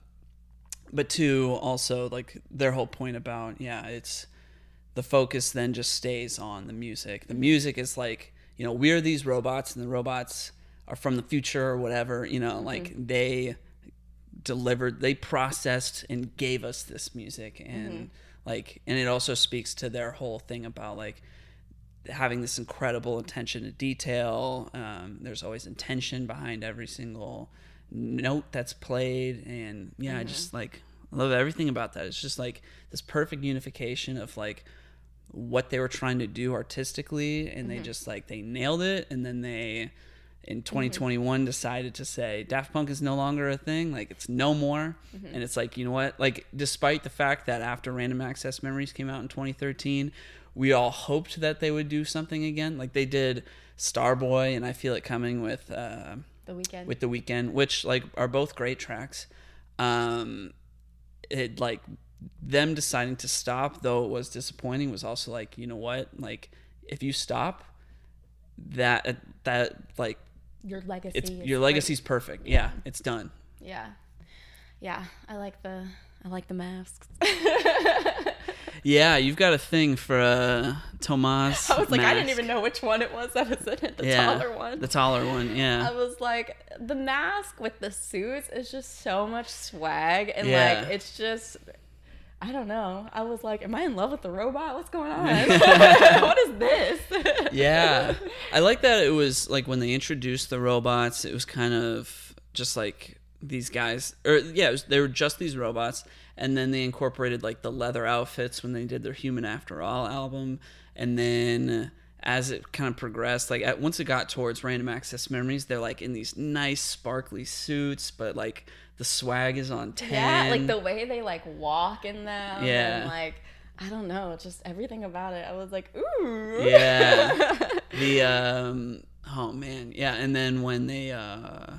but two, also like their whole point about, yeah, it's the focus then just stays on the music. The mm-hmm. music is like, you know, we're these robots and the robots are from the future or whatever, you know, mm-hmm. like they delivered they processed and gave us this music and mm-hmm. Like and it also speaks to their whole thing about like having this incredible attention to detail. Um, there's always intention behind every single note that's played. And yeah i just like love everything about that. It's just like this perfect unification of like what they were trying to do artistically. And they just like they nailed it. And then they in 2021 decided to say Daft Punk is no longer a thing like it's no more. And it's like you know what? Like despite the fact that after Random Access Memories came out in 2013 we all hoped that they would do something again. Like they did Starboy and I Feel It Coming with uh, The Weeknd. with the Weeknd which like are both great tracks. Um it like them deciding to stop though it was disappointing was also like you know what? Like if you stop that that like your legacy. it's is your legacy's perfect yeah it's done Yeah, yeah. I like the I like the masks. yeah you've got a thing for uh Thomas I was like, I didn't even know which one it was that was in it. The yeah taller one. the taller one Yeah. I was like, the mask with the suits is just so much swag, and Yeah. like it's just, I don't know. I was like, am I in love with the robot? What's going on? what is this? yeah i like that it was like when they introduced the robots it was kind of just like these guys or yeah it was, they were just these robots and then they incorporated like the leather outfits when they did their human after all album and then as it kind of progressed like at, once it got towards random access memories they're like in these nice sparkly suits but like the swag is on 10 Yeah, like the way they like walk in them. Yeah. And like, I don't know, just everything about it. I was like, ooh. Yeah. the um oh man yeah and then when they uh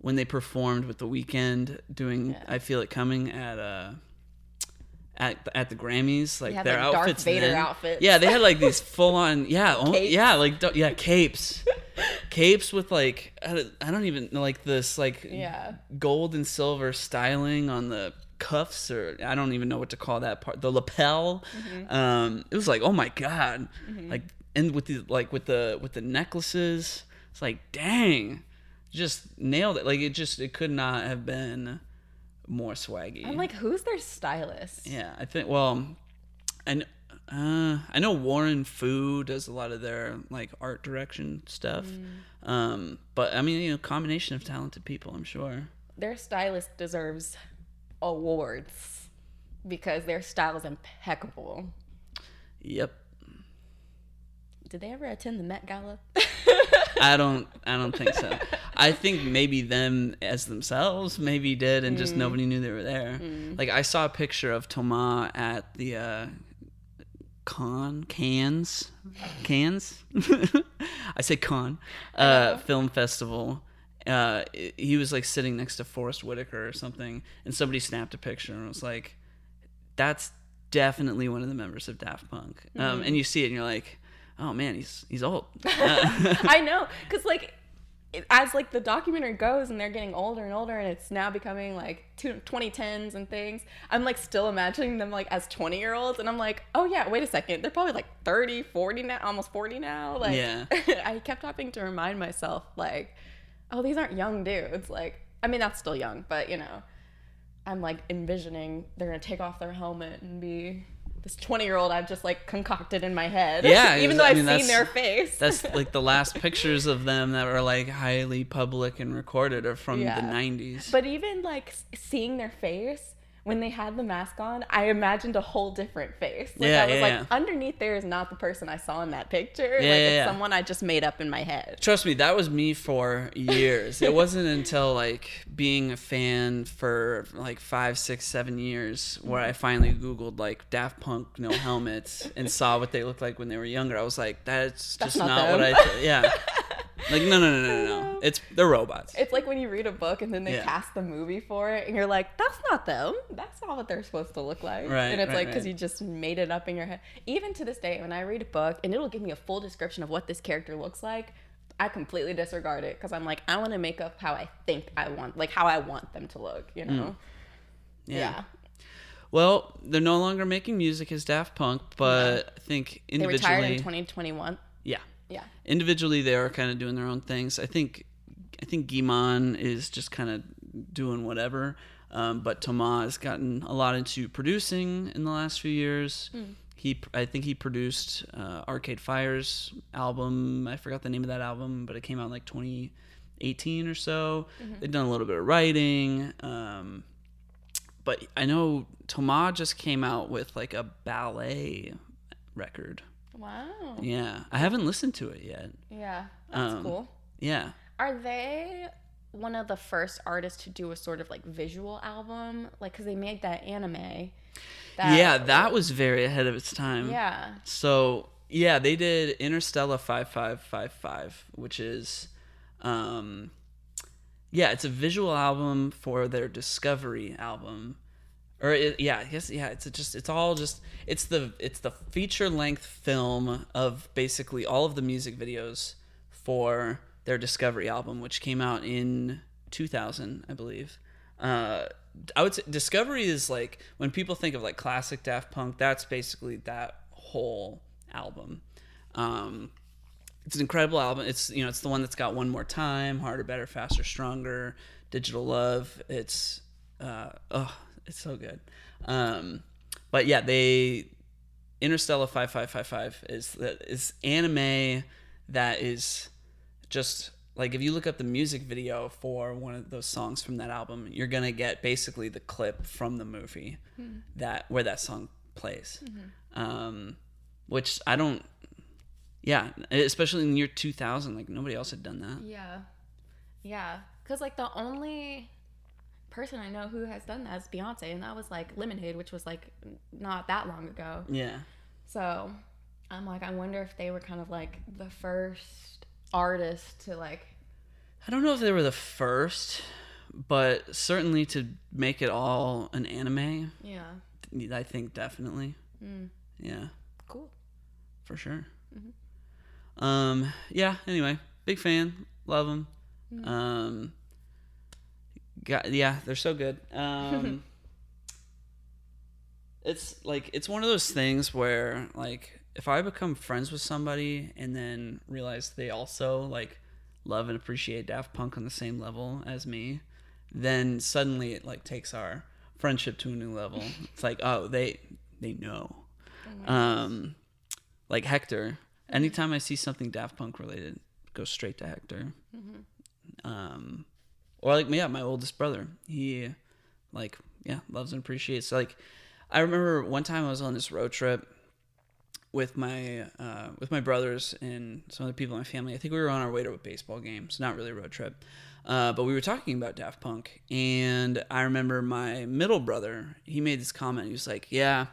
when they performed with the Weeknd doing Yeah. i feel it coming at uh at at the Grammys, like their like, Darth outfits. Vader then. outfits. Yeah, they had like these full on. Yeah, oh, yeah, like yeah, capes, capes with like I don't, even like this like Yeah. gold and silver styling on the cuffs or I don't even know what to call that part. The lapel. Mm-hmm. Um, it was like oh my god, like and with the like with the with the necklaces. It's like dang, just nailed it. Like it just it could not have been more swaggy. I'm like, who's their stylist? Yeah, I think. Well, and uh, I know Warren Fu does a lot of their like art direction stuff. Mm. Um, but I mean, you know, combination of talented people. I'm sure. Their stylist deserves awards because their style is impeccable. Yep. Did they ever attend the Met Gala? I don't. I don't think so. I think maybe them as themselves maybe did, and Mm. just nobody knew they were there. Like I saw a picture of Thomas at the uh, con cans cans. I say con uh, film festival. Uh, he was like sitting next to Forest Whitaker or something, and somebody snapped a picture and was like, "That's definitely one of the members of Daft Punk." Mm-hmm. Um, and you see it, and you're like, "Oh man, he's he's old." I know, because like as like the documentary goes and they're getting older and older and it's now becoming like 2010s and things i'm like still imagining them like as 20 year olds and i'm like oh yeah wait a second they're probably like 30 40 now almost 40 now like Yeah. i kept having to remind myself like oh these aren't young dudes like i mean that's still young but you know i'm like envisioning they're gonna take off their helmet and be this 20 year old i've just like concocted in my head Yeah, even though I i've mean, seen their face That's like the last pictures of them that were like highly public and recorded are from Yeah. the 90s. But even like seeing their face when they had the mask on, I imagined a whole different face. Like Yeah, I was yeah, like, yeah. underneath there is not the person I saw in that picture. Yeah, like yeah, it's someone I just made up in my head. Trust me, that was me for years. it wasn't until like being a fan for like five, six, seven years where I finally Googled like Daft Punk no helmets and saw what they looked like when they were younger. I was like, that's, That's just not not, what. I. Th- yeah. Like no, no, no, no, no. It's they're robots. It's like when you read a book and then they Yeah. cast the movie for it, and you're like, "That's not them. That's not what they're supposed to look like." Right, And it's right, like because right. you just made it up in your head. Even to this day, when I read a book and it'll give me a full description of what this character looks like, I completely disregard it because I'm like, I want to make up how I think I want, like how I want them to look. You hmm. know? yeah. Well, they're no longer making music as Daft Punk, but I think They retired in 2021. yeah, Yeah. individually they are kind of doing their own things. I think I think Guy-Man is just kind of doing whatever. Um, but Thomas has gotten a lot into producing in the last few years. He, I think he produced uh, Arcade Fire's album. I forgot the name of that album, but it came out in like 2018 or so. They've done a little bit of writing. Um, but I know Thomas just came out with like a ballet record. Wow. Yeah, I haven't listened to it yet. Yeah. That's Um, cool. Yeah. Are they one of the first artists to do a sort of like visual album? Like, because they made that anime. That, yeah, that was very ahead of its time. Yeah. So yeah, they did Interstella five five five five, which is, um, yeah, it's a visual album for their Discovery album, or it, yeah, I guess yeah, it's just it's all just it's the it's the feature length film of basically all of the music videos for their Discovery album, which came out in 2000, I believe. Uh, I would say Discovery is like when people think of like classic Daft Punk, that's basically that whole album. Um, it's an incredible album. It's you know it's the one that's got one more time, harder, better, faster, stronger, digital love. It's uh, it's so good. Um, but yeah, they Interstella five five five five is is anime that is just like if you look up the music video for one of those songs from that album, you're gonna get basically the clip from the movie that where that song plays. Um, which I don't. Yeah, especially in the year 2000, like nobody else had done that. Yeah. Yeah. Because, like, the only person I know who has done that is Beyonce, and that was like Lemonade, which was like not that long ago. Yeah. So I'm like, I wonder if they were kind of like the first artist to like, I don't know if they were the first, but certainly to make it all an anime, yeah. I think definitely. Mm, Yeah, cool. for sure. Mm-hmm. Um, yeah. Anyway, big fan. Love them. Mm. Um, got, yeah, they're so good. Um, it's like it's one of those things where like if I become friends with somebody and then realize they also like love and appreciate Daft Punk on the same level as me, then suddenly it like takes our friendship to a new level. it's like oh they they know. Um, like Hector. Anytime I see something Daft Punk related, go straight to Hector. Um, or like yeah, my oldest brother. He like yeah loves and appreciates. Like I remember one time I was on this road trip with my uh, with my brothers and some other people in my family. I think we were on our way to a baseball game, so not really a road trip. Uh, but we were talking about Daft Punk, and I remember my middle brother. He made this comment. He was like, "Yeah,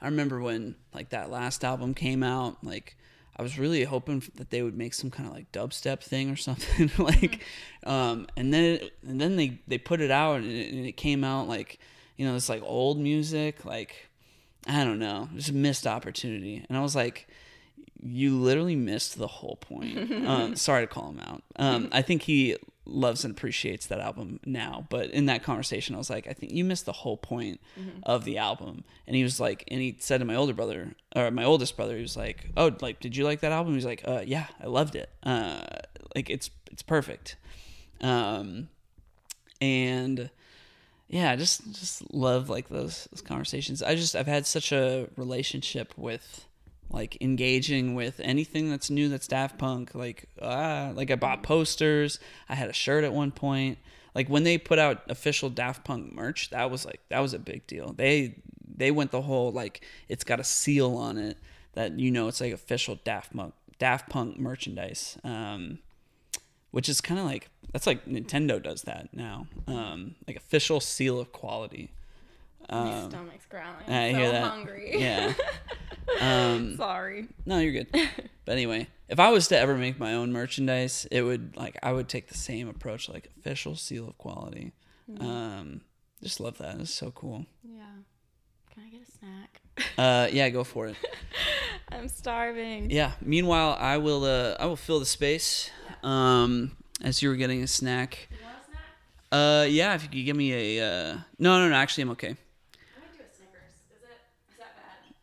I remember when like that last album came out. Like, I was really hoping that they would make some kind of like dubstep thing or something. like, um, and then it, and then they they put it out, and it, and it came out like you know it's like old music, like I don't know, just a missed opportunity. And I was like, you literally missed the whole point. um, sorry to call him out. Um, I think he loves and appreciates that album now, but in that conversation, I was like, I think you missed the whole point of the album. And he was like, and he said to my older brother or my oldest brother, he was like, oh, like, did you like that album? He's like, uh, yeah, I loved it. Uh, like it's it's perfect. Um, and yeah, I just just love like those, those conversations. I just I've had such a relationship with like engaging with anything that's new that's Daft Punk. Like ah, like I bought posters. I had a shirt at one point. Like when they put out official Daft Punk merch, that was like that was a big deal. They they went the whole like it's got a seal on it that you know it's like official Daft Punk Daft Punk merchandise. Um, which is kind of like that's like Nintendo does that now, um, like official seal of quality. My Um, stomach's growling. I hear that. I'm hear that. hungry. yeah. Um, Sorry. no, you're good. But anyway, if I was to ever make my own merchandise, it would like I would take the same approach, like official seal of quality. Um, just love that. It's so cool. Yeah. Can I get a snack? Uh, yeah, go for it. I'm starving. Yeah. Meanwhile, I will uh, I will fill the space. Um, as you were getting a snack. You want a snack? Uh, yeah. If you could give me a uh, no, no, no. Actually, I'm okay. I'm gonna do a Snickers. Is it? Is that bad?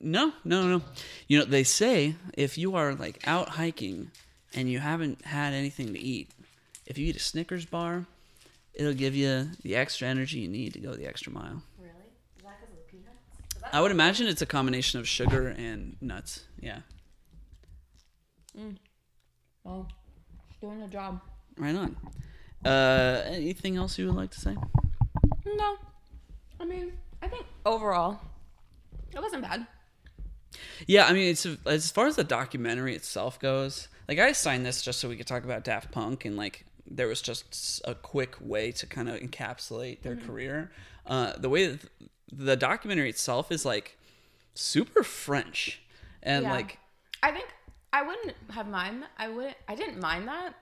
No, no, no. You know, they say if you are like out hiking and you haven't had anything to eat, if you eat a Snickers bar, it'll give you the extra energy you need to go the extra mile. Really? Is that because of the peanuts? I would imagine it's a combination of sugar and nuts. Yeah. Well, doing the job. Right on. Uh, anything else you would like to say? No. I mean, I think overall, it wasn't bad. Yeah, I mean, it's as far as the documentary itself goes. Like, I signed this just so we could talk about Daft Punk, and like, there was just a quick way to kind of encapsulate their career. Uh, the way that the documentary itself is like super French, and Yeah. like, I think I wouldn't have mind. I wouldn't. I didn't mind that,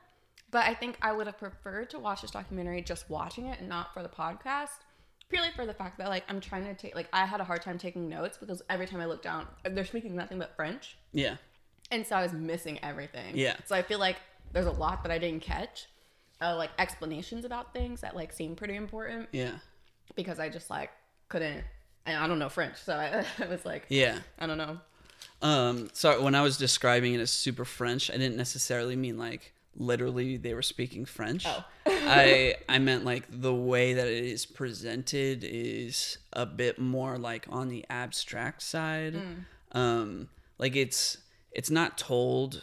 but I think I would have preferred to watch this documentary just watching it and not for the podcast. Purely for the fact that like I'm trying to take like I had a hard time taking notes because every time I look down, they're speaking nothing but French, yeah, and so I was missing everything. Yeah. So I feel like there's a lot that I didn't catch, uh, like explanations about things that like seem pretty important yeah, because I just like couldn't. And I don't know French, so I, I was like, yeah. I don't know. Um, so when I was describing it as super French, I didn't necessarily mean like literally they were speaking French. Oh. I I meant like the way that it is presented is a bit more like on the abstract side. Um, like it's it's not told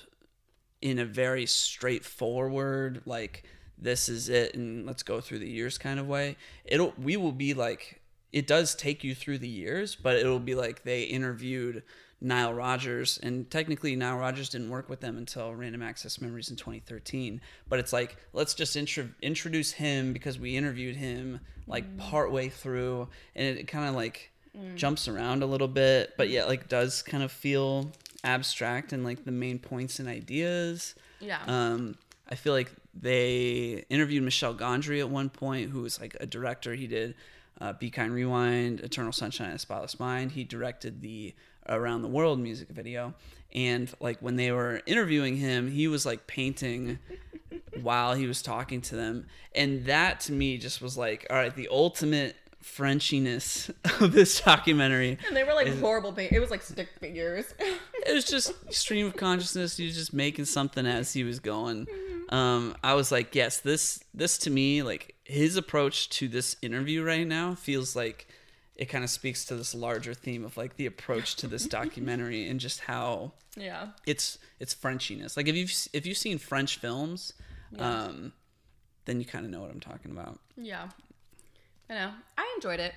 in a very straightforward like this is it and let's go through the years kind of way. It'll we will be like it does take you through the years, but it'll be like they interviewed Nile Rodgers, and technically Nile Rodgers didn't work with them until Random Access Memories in 2013. But it's like let's just intro- introduce him because we interviewed him like partway through, and it, kind of like jumps around a little bit, but yet like does kind of feel abstract and like the main points and ideas. Yeah. Um, I feel like they interviewed Michel Gondry at one point, who was like a director. He did uh, Be Kind Rewind, Eternal Sunshine of the Spotless Mind. He directed the Around the World music video. And like when they were interviewing him, he was like painting while he was talking to them. And that to me just was like, all right, the ultimate Frenchiness of this documentary. And they were like horrible. Paint. It was like stick figures. It was just stream of consciousness. He was just making something as he was going. Um, I was like, yes, this this to me, like his approach to this interview right now feels like it kind of speaks to this larger theme of like the approach to this documentary and just how yeah. it's it's Frenchiness. Like if you've if you've seen French films, um, then you kind of know what I'm talking about. Yeah. I know. I enjoyed it.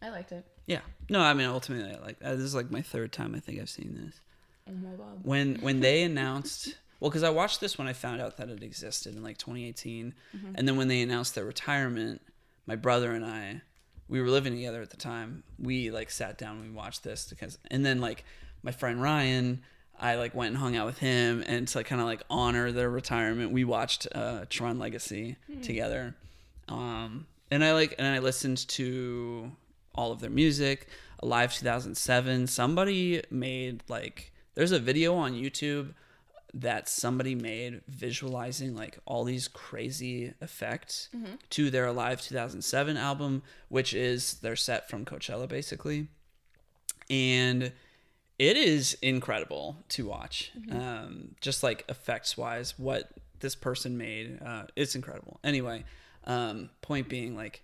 I liked it. Yeah. No, I mean ultimately, I like uh, this is like my third time I think I've seen this. Oh my god. When when they announced, well, because I watched this when I found out that it existed in like 2018, and then when they announced their retirement, my brother and I, we were living together at the time. We like sat down and we watched this because, and then like my friend Ryan. I like went and hung out with him, and to like, kind of like honor their retirement, we watched uh, Tron Legacy together. Um, and I like and I listened to all of their music. Alive 2007. Somebody made like there's a video on YouTube that somebody made visualizing like all these crazy effects to their Alive 2007 album, which is their set from Coachella basically. And it is incredible to watch. Um, just like effects wise, what this person made, uh, it's incredible. Anyway, um, point being, like,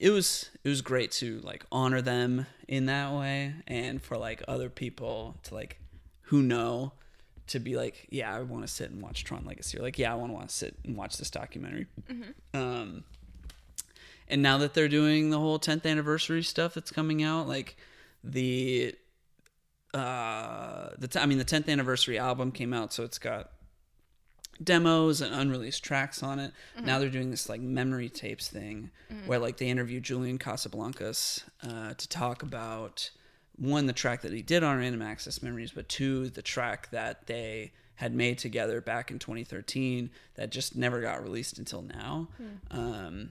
it was it was great to like honor them in that way, and for like other people to like who know to be like, yeah, I want to sit and watch Tron Legacy, or like, yeah, I want to want to sit and watch this documentary. Um, and now that they're doing the whole 10th anniversary stuff that's coming out, like the uh the t- I mean the 10th anniversary album came out so it's got demos and unreleased tracks on it. Now they're doing this like memory tapes thing where like they interview Julian Casablancas uh, to talk about one the track that he did on Random Access Memories, but two the track that they had made together back in 2013 that just never got released until now. Um,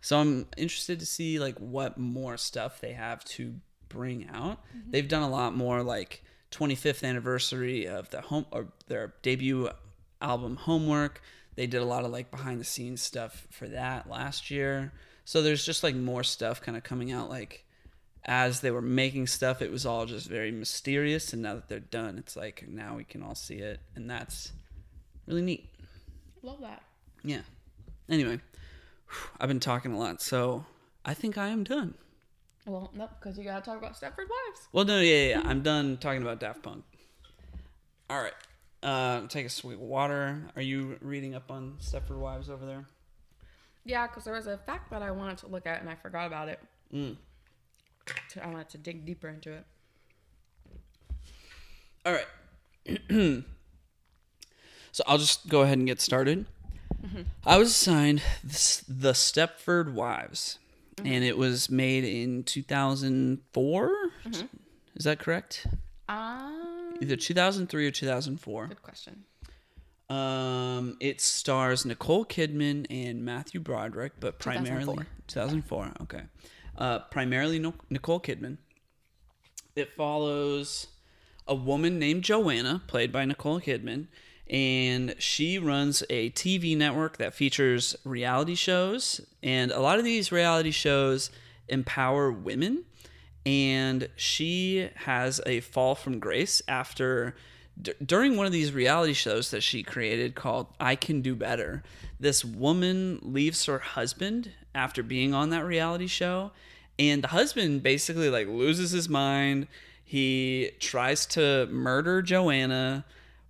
so I'm interested to see like what more stuff they have to bring out. They've done a lot more like 25th anniversary of the home or their debut album Homework. They did a lot of like behind the scenes stuff for that last year. So there's just like more stuff kind of coming out like as they were making stuff it was all just very mysterious and now that they're done it's like now we can all see it and that's really neat. Love that. Yeah. Anyway, I've been talking a lot, so I think I am done. Well, no, because you gotta talk about Stepford Wives. Well, no, yeah, yeah. I'm done talking about Daft Punk. All right. Uh, take a sweet water. Are you reading up on Stepford Wives over there? Yeah, because there was a fact that I wanted to look at and I forgot about it. Mm. So I wanted to dig deeper into it. All right. so I'll just go ahead and get started. I was assigned the Stepford Wives, and it was made in 2004. Is that correct? Um, Either 2003 or 2004. good question. Um, it stars Nicole Kidman and Matthew Broderick, but primarily 2004. 2004. Okay, uh, primarily Nicole Kidman. It follows a woman named Joanna, played by Nicole Kidman, and she runs a TV network that features reality shows, and a lot of these reality shows empower women and she has a fall from grace after d- during one of these reality shows that she created called I Can Do Better. This woman leaves her husband after being on that reality show and the husband basically like loses his mind. He tries to murder Joanna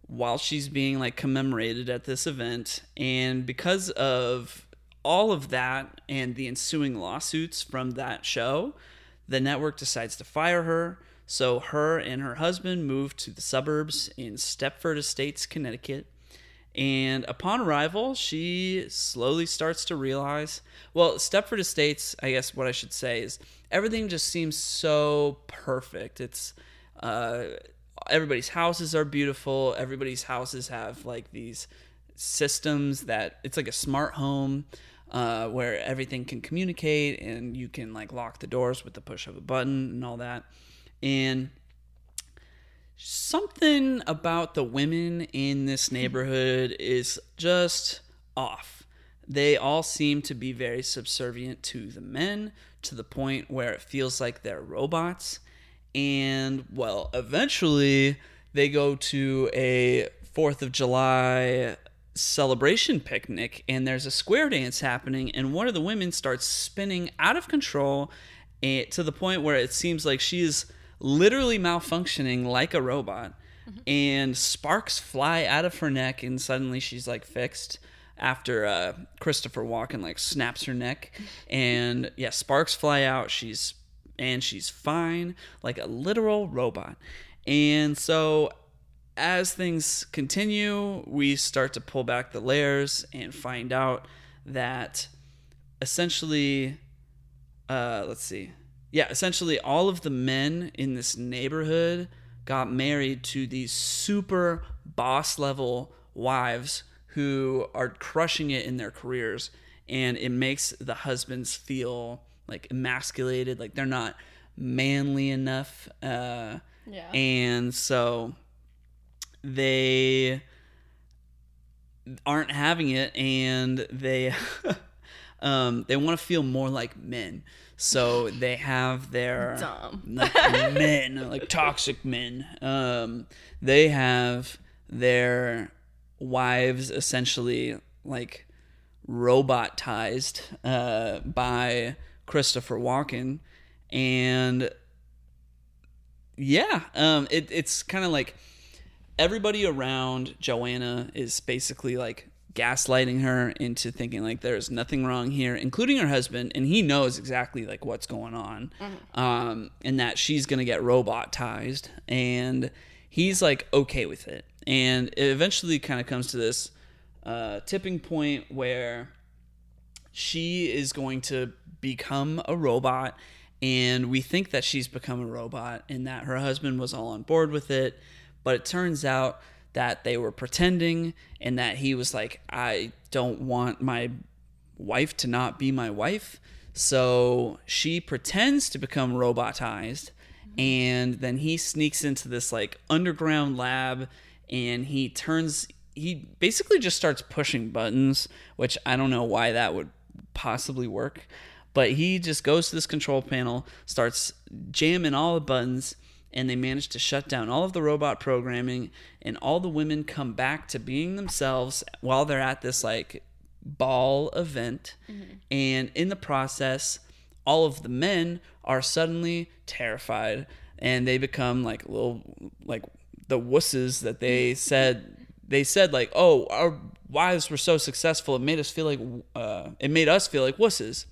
while she's being like commemorated at this event and because of all of that and the ensuing lawsuits from that show, the network decides to fire her. So her and her husband moved to the suburbs in Stepford Estates, Connecticut. And upon arrival, she slowly starts to realize well, Stepford Estates, I guess what I should say is everything just seems so perfect. It's uh, everybody's houses are beautiful. Everybody's houses have like these systems that it's like a smart home uh, where everything can communicate and you can like lock the doors with the push of a button and all that. And something about the women in this neighborhood is just off. They all seem to be very subservient to the men to the point where it feels like they're robots. And well, eventually they go to a 4th of July celebration picnic and there's a square dance happening and one of the women starts spinning out of control and to the point where it seems like she is literally malfunctioning like a robot and sparks fly out of her neck and suddenly she's like fixed after uh, Christopher Walken like snaps her neck. And yeah sparks fly out. She's and she's fine like a literal robot. And so as things continue, we start to pull back the layers and find out that essentially, uh, let's see, yeah, essentially all of the men in this neighborhood got married to these super boss level wives who are crushing it in their careers, and it makes the husbands feel like emasculated, like they're not manly enough. Uh, Yeah. and so they aren't having it and they um they want to feel more like men so they have their Dumb. like men like toxic men um they have their wives essentially like robotized uh by Christopher Walken and yeah um it, it's kind of like everybody around joanna is basically like gaslighting her into thinking like there's nothing wrong here including her husband and he knows exactly like what's going on um and that she's gonna get robotized and he's like okay with it. And it eventually kind of comes to this uh tipping point where she is going to become a robot and we think that she's become a robot and that her husband was all on board with it but it turns out that they were pretending and that he was like i don't want my wife to not be my wife. So she pretends to become robotized and then he sneaks into this like underground lab and he turns he basically just starts pushing buttons which i don't know why that would possibly work but he just goes to this control panel starts jamming all the buttons and they manage to shut down all of the robot programming and all the women come back to being themselves while they're at this like ball event. And in the process all of the men are suddenly terrified and they become like little like the wusses that they said they said like oh our wives were so successful it made us feel like uh, it made us feel like wusses.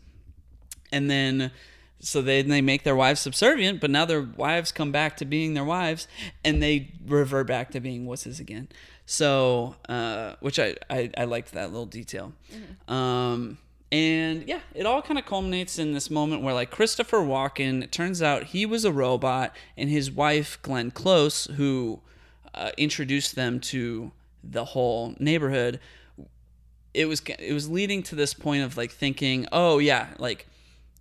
And then so they they make their wives subservient but now their wives come back to being their wives and they revert back to being wusses again. So uh, which I, I i liked that little detail. Um and yeah it all kind of culminates in this moment where like christopher walken it turns out he was a robot and his wife glenn close who uh, introduced them to the whole neighborhood it was it was leading to this point of like thinking, oh yeah, like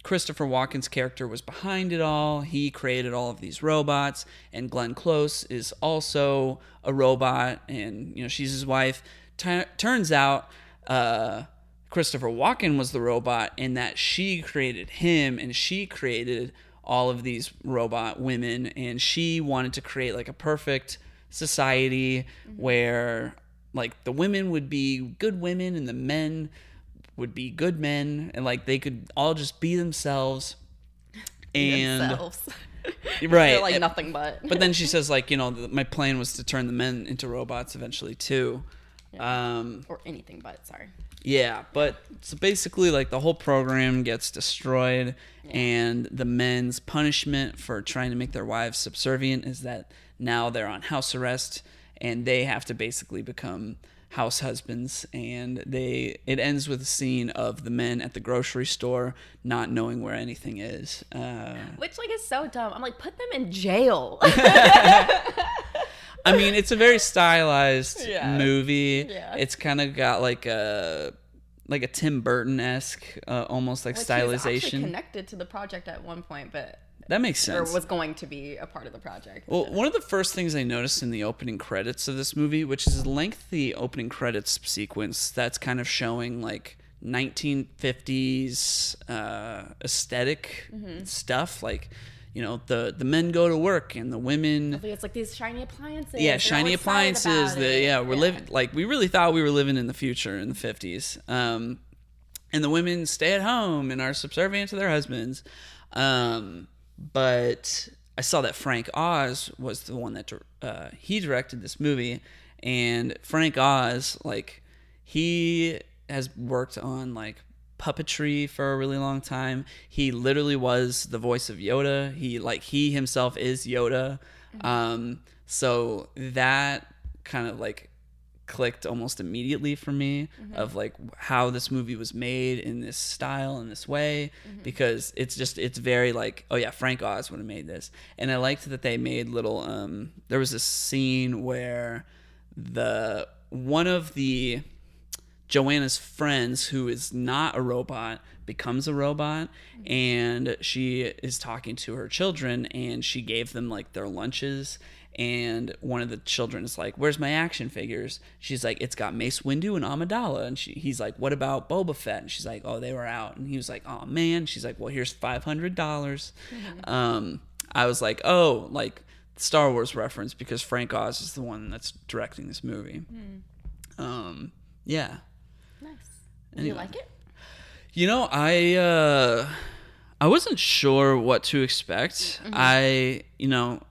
Christopher Walken's character was behind it all. He created all of these robots, and Glenn Close is also a robot, and you know she's his wife. T- turns out, uh, Christopher Walken was the robot, and that she created him, and she created all of these robot women, and she wanted to create like a perfect society where like the women would be good women and the men would be good men and like they could all just be themselves and themselves. right They're like and- nothing but. but then she says like you know my plan was to turn the men into robots eventually too um or anything but. Sorry. yeah, but so basically, like the whole program gets destroyed, and the men's punishment for trying to make their wives subservient is that now they're on house arrest and they have to basically become house husbands. And they it ends with a scene of the men at the grocery store not knowing where anything is. Uh, Which like is so dumb. I'm like, put them in jail. I mean, it's a very stylized Yeah. movie. Yeah. It's kind of got like a like a Tim Burton esque, uh, almost like Which he was actually stylization. connected to the project at one point, but That makes sense. or was going to be a part of the project. Well, one of the first things I noticed in the opening credits of this movie, which is a lengthy opening credits sequence that's kind of showing like 1950s uh, aesthetic Mm-hmm. stuff, like you know the the men go to work and the women it's like these shiny appliances. yeah shiny appliances the yeah we're living like we really thought we were living in the future in the 50s um and the women stay at home and are subservient to their husbands um but i saw that frank oz was the one that uh, he directed this movie and frank oz like he has worked on like puppetry for a really long time. He literally was the voice of Yoda. He like he himself is Yoda. Um so that kind of like clicked almost immediately for me mm-hmm. of like how this movie was made in this style in this way mm-hmm. because it's just it's very like oh yeah Frank Oz would have made this. And I liked that they made little um there was a scene where the one of the Joanna's friends, who is not a robot, becomes a robot, mm-hmm. and she is talking to her children, and she gave them like their lunches. And one of the children is like, "Where's my action figures?" She's like, "It's got Mace Windu and Amidala." And she, he's like, "What about Boba Fett?" And she's like, "Oh, they were out." And he was like, "Oh man." She's like, "Well, here's five hundred dollars." Um, I was like, "Oh, like Star Wars reference because Frank Oz is the one that's directing this movie." Um, yeah. Nice. Do you like it? You know, I uh I wasn't sure what to expect. I, you know,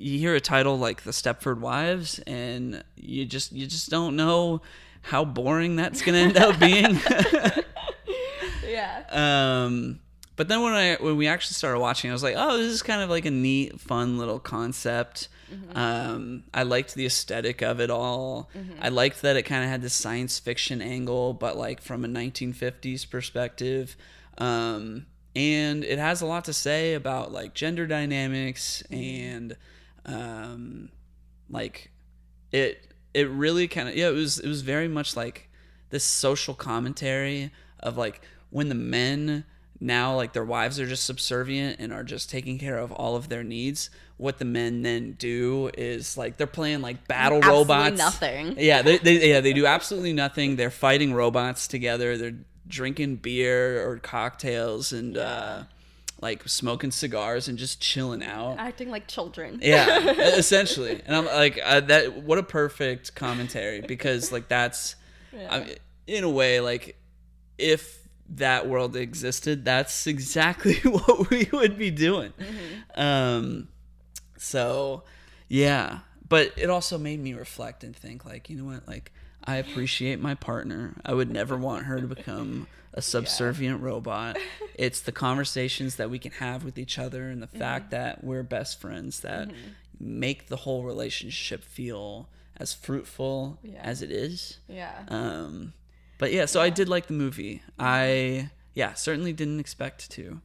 you hear a title like The Stepford Wives and you just you just don't know how boring that's going to end up being. Yeah. um but then when I when we actually started watching, I was like, "Oh, this is kind of like a neat, fun little concept." Um, I liked the aesthetic of it all. I liked that it kind of had this science fiction angle, but like from a 1950s perspective. Um, and it has a lot to say about like gender dynamics and um, like it it really kind of yeah it was it was very much like this social commentary of like when the men now like their wives are just subservient and are just taking care of all of their needs what the men then do is like they're playing like battle Absolutely robots. nothing. yeah they, they yeah they do absolutely nothing. They're fighting robots together. They're drinking beer or cocktails and uh like smoking cigars and just chilling out Acting like children. yeah, essentially. And I'm like uh, that. What a perfect commentary because like that's, I, mean, in a way, like if that world existed, that's exactly what we would be doing. Um, so yeah, but it also made me reflect and think like, you know what, like I appreciate my partner. I would never want her to become a subservient robot. It's the conversations that we can have with each other and the fact that we're best friends that make the whole relationship feel as fruitful Yeah. as it is. Yeah. Um, but yeah, so I did like the movie. I yeah certainly didn't expect to,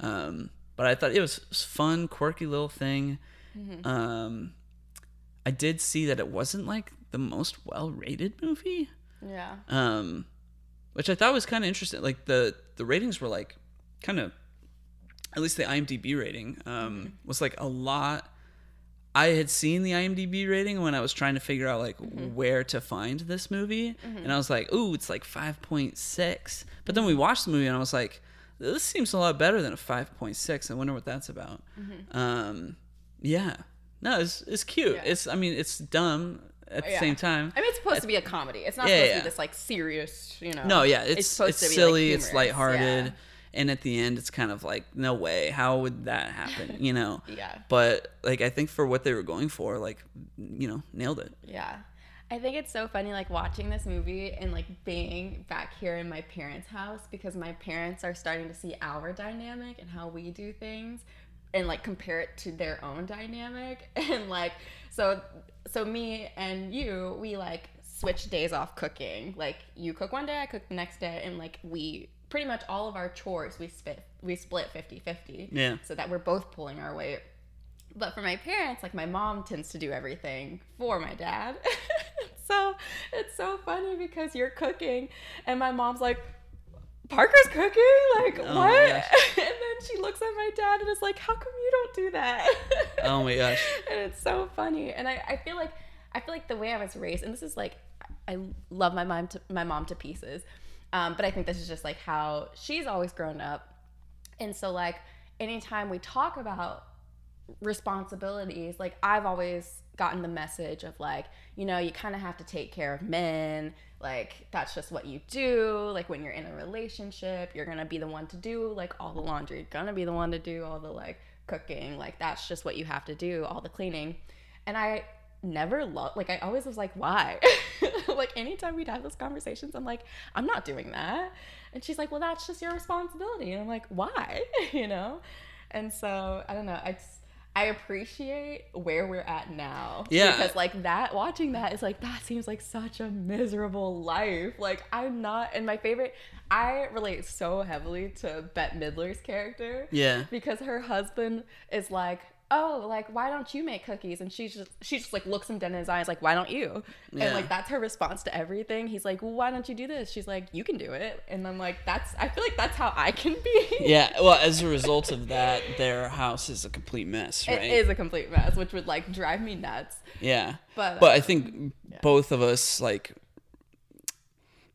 um, but I thought it was, it was fun, quirky little thing. Um, I did see that it wasn't like the most well-rated movie, yeah. um, which I thought was kind of interesting. Like the the ratings were like kind of, at least the IMDb rating um, mm-hmm. was like a lot. I had seen the IMDb rating when I was trying to figure out like mm-hmm. where to find this movie, mm-hmm. and I was like, "Ooh, it's like five point six. But then we watched the movie, and I was like, "This seems a lot better than a five point six. I wonder what that's about." Um, yeah, no, it's it's cute. Yeah. It's I mean, it's dumb at the Yeah. same time. I mean, it's supposed to be a comedy. It's not Yeah, supposed to be this like serious, you know. No, yeah, it's it's, supposed to be, like, silly, it's lighthearted, and at the end, it's kind of like, no way, how would that happen? You know? Yeah. But like, I think for what they were going for, like, you know, nailed it. Yeah. I think it's so funny, like watching this movie and like being back here in my parents' house because my parents are starting to see our dynamic and how we do things and like compare it to their own dynamic. And like, so, so me and you, we like switch days off cooking. Like, you cook one day, I cook the next day, and like we pretty much all of our chores we split, we split 50 50 Yeah. so that we're both pulling our weight But for my parents, like my mom tends to do everything for my dad. so it's so funny because you're cooking and my mom's like, Parker's cooking? Like, Oh what? and then she looks at my dad and is like, How come you don't do that? Oh my gosh. and it's so funny. And I, I feel like I feel like the way I was raised, and this is like I love my mom to my mom to pieces. Um, but I think this is just like how she's always grown up. And so like anytime we talk about responsibilities, like I've always gotten the message of like, you know, you kind of have to take care of men. Like that's just what you do. Like when you're in a relationship, you're going to be the one to do like all the laundry, you're going to be the one to do all the like cooking. Like that's just what you have to do, all the cleaning. And I never loved like I always was like, why? like anytime we'd have those conversations, I'm like, I'm not doing that. And she's like, Well, that's just your responsibility. And I'm like, why? you know? And so I don't know. I just I appreciate where we're at now. Yeah. Because like that watching that is like that seems like such a miserable life. Like I'm not and my favorite I relate so heavily to Bette Midler's character Yeah. because her husband is like, "Oh, like why don't you make cookies?" And she's just she just like looks him dead in his eyes, like, "Why don't you?" Yeah. And like that's her response to everything. He's like, well, "Why don't you do this?" She's like, "You can do it." And I'm like, "That's I feel like that's how I can be." Yeah. Well, as a result of that, their house is a complete mess, right? It is a complete mess, which would like drive me nuts. Yeah. But, but uh, I think both of us like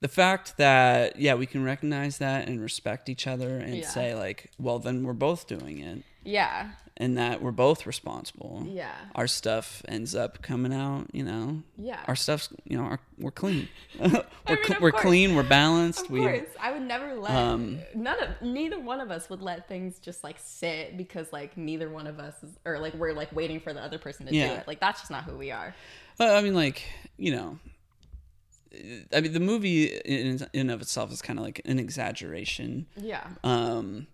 the fact that yeah, we can recognize that and respect each other and Yeah. say like, well, then we're both doing it Yeah. and that we're both responsible. Yeah. Our stuff ends up coming out, you know. Yeah. Our stuff's, you know, our, we're clean. we're mean, cl- of we're course. clean, we're balanced. Of we course, I would never let Um, none of neither one of us would let things just like sit because like neither one of us is or like we're like waiting for the other person to Yeah. do it. Like that's just not who we are. Well, I mean, like you know, I mean, the movie in in and of itself is kind of like an exaggeration. Yeah. Um,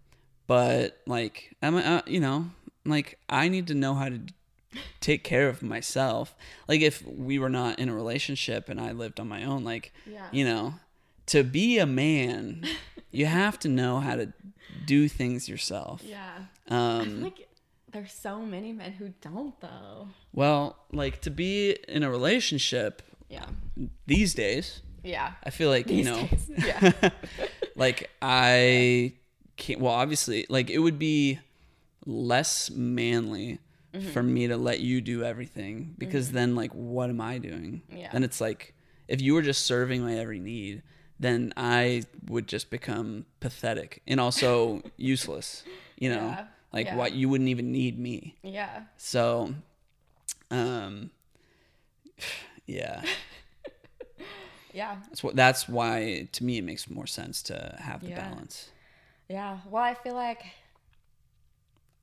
but like I'm, uh, you know, like I need to know how to take care of myself. Like if we were not in a relationship and I lived on my own, like Yeah. you know, to be a man, you have to know how to do things yourself. Yeah. Um, like there's so many men who don't though. well, like to be in a relationship Yeah. these days, Yeah. I feel like you know, days. Yeah. like I can't. Well, obviously, like it would be less manly Mm-hmm. for me to let you do everything because then, like, what am I doing? Yeah. Then it's like if you were just serving my every need, then I would just become pathetic and also useless. You know, Yeah. like Yeah. what you wouldn't even need me. yeah. So, um, yeah. Yeah. That's what. That's why, to me, it makes more sense to have the Yeah. balance. Yeah. Well, I feel like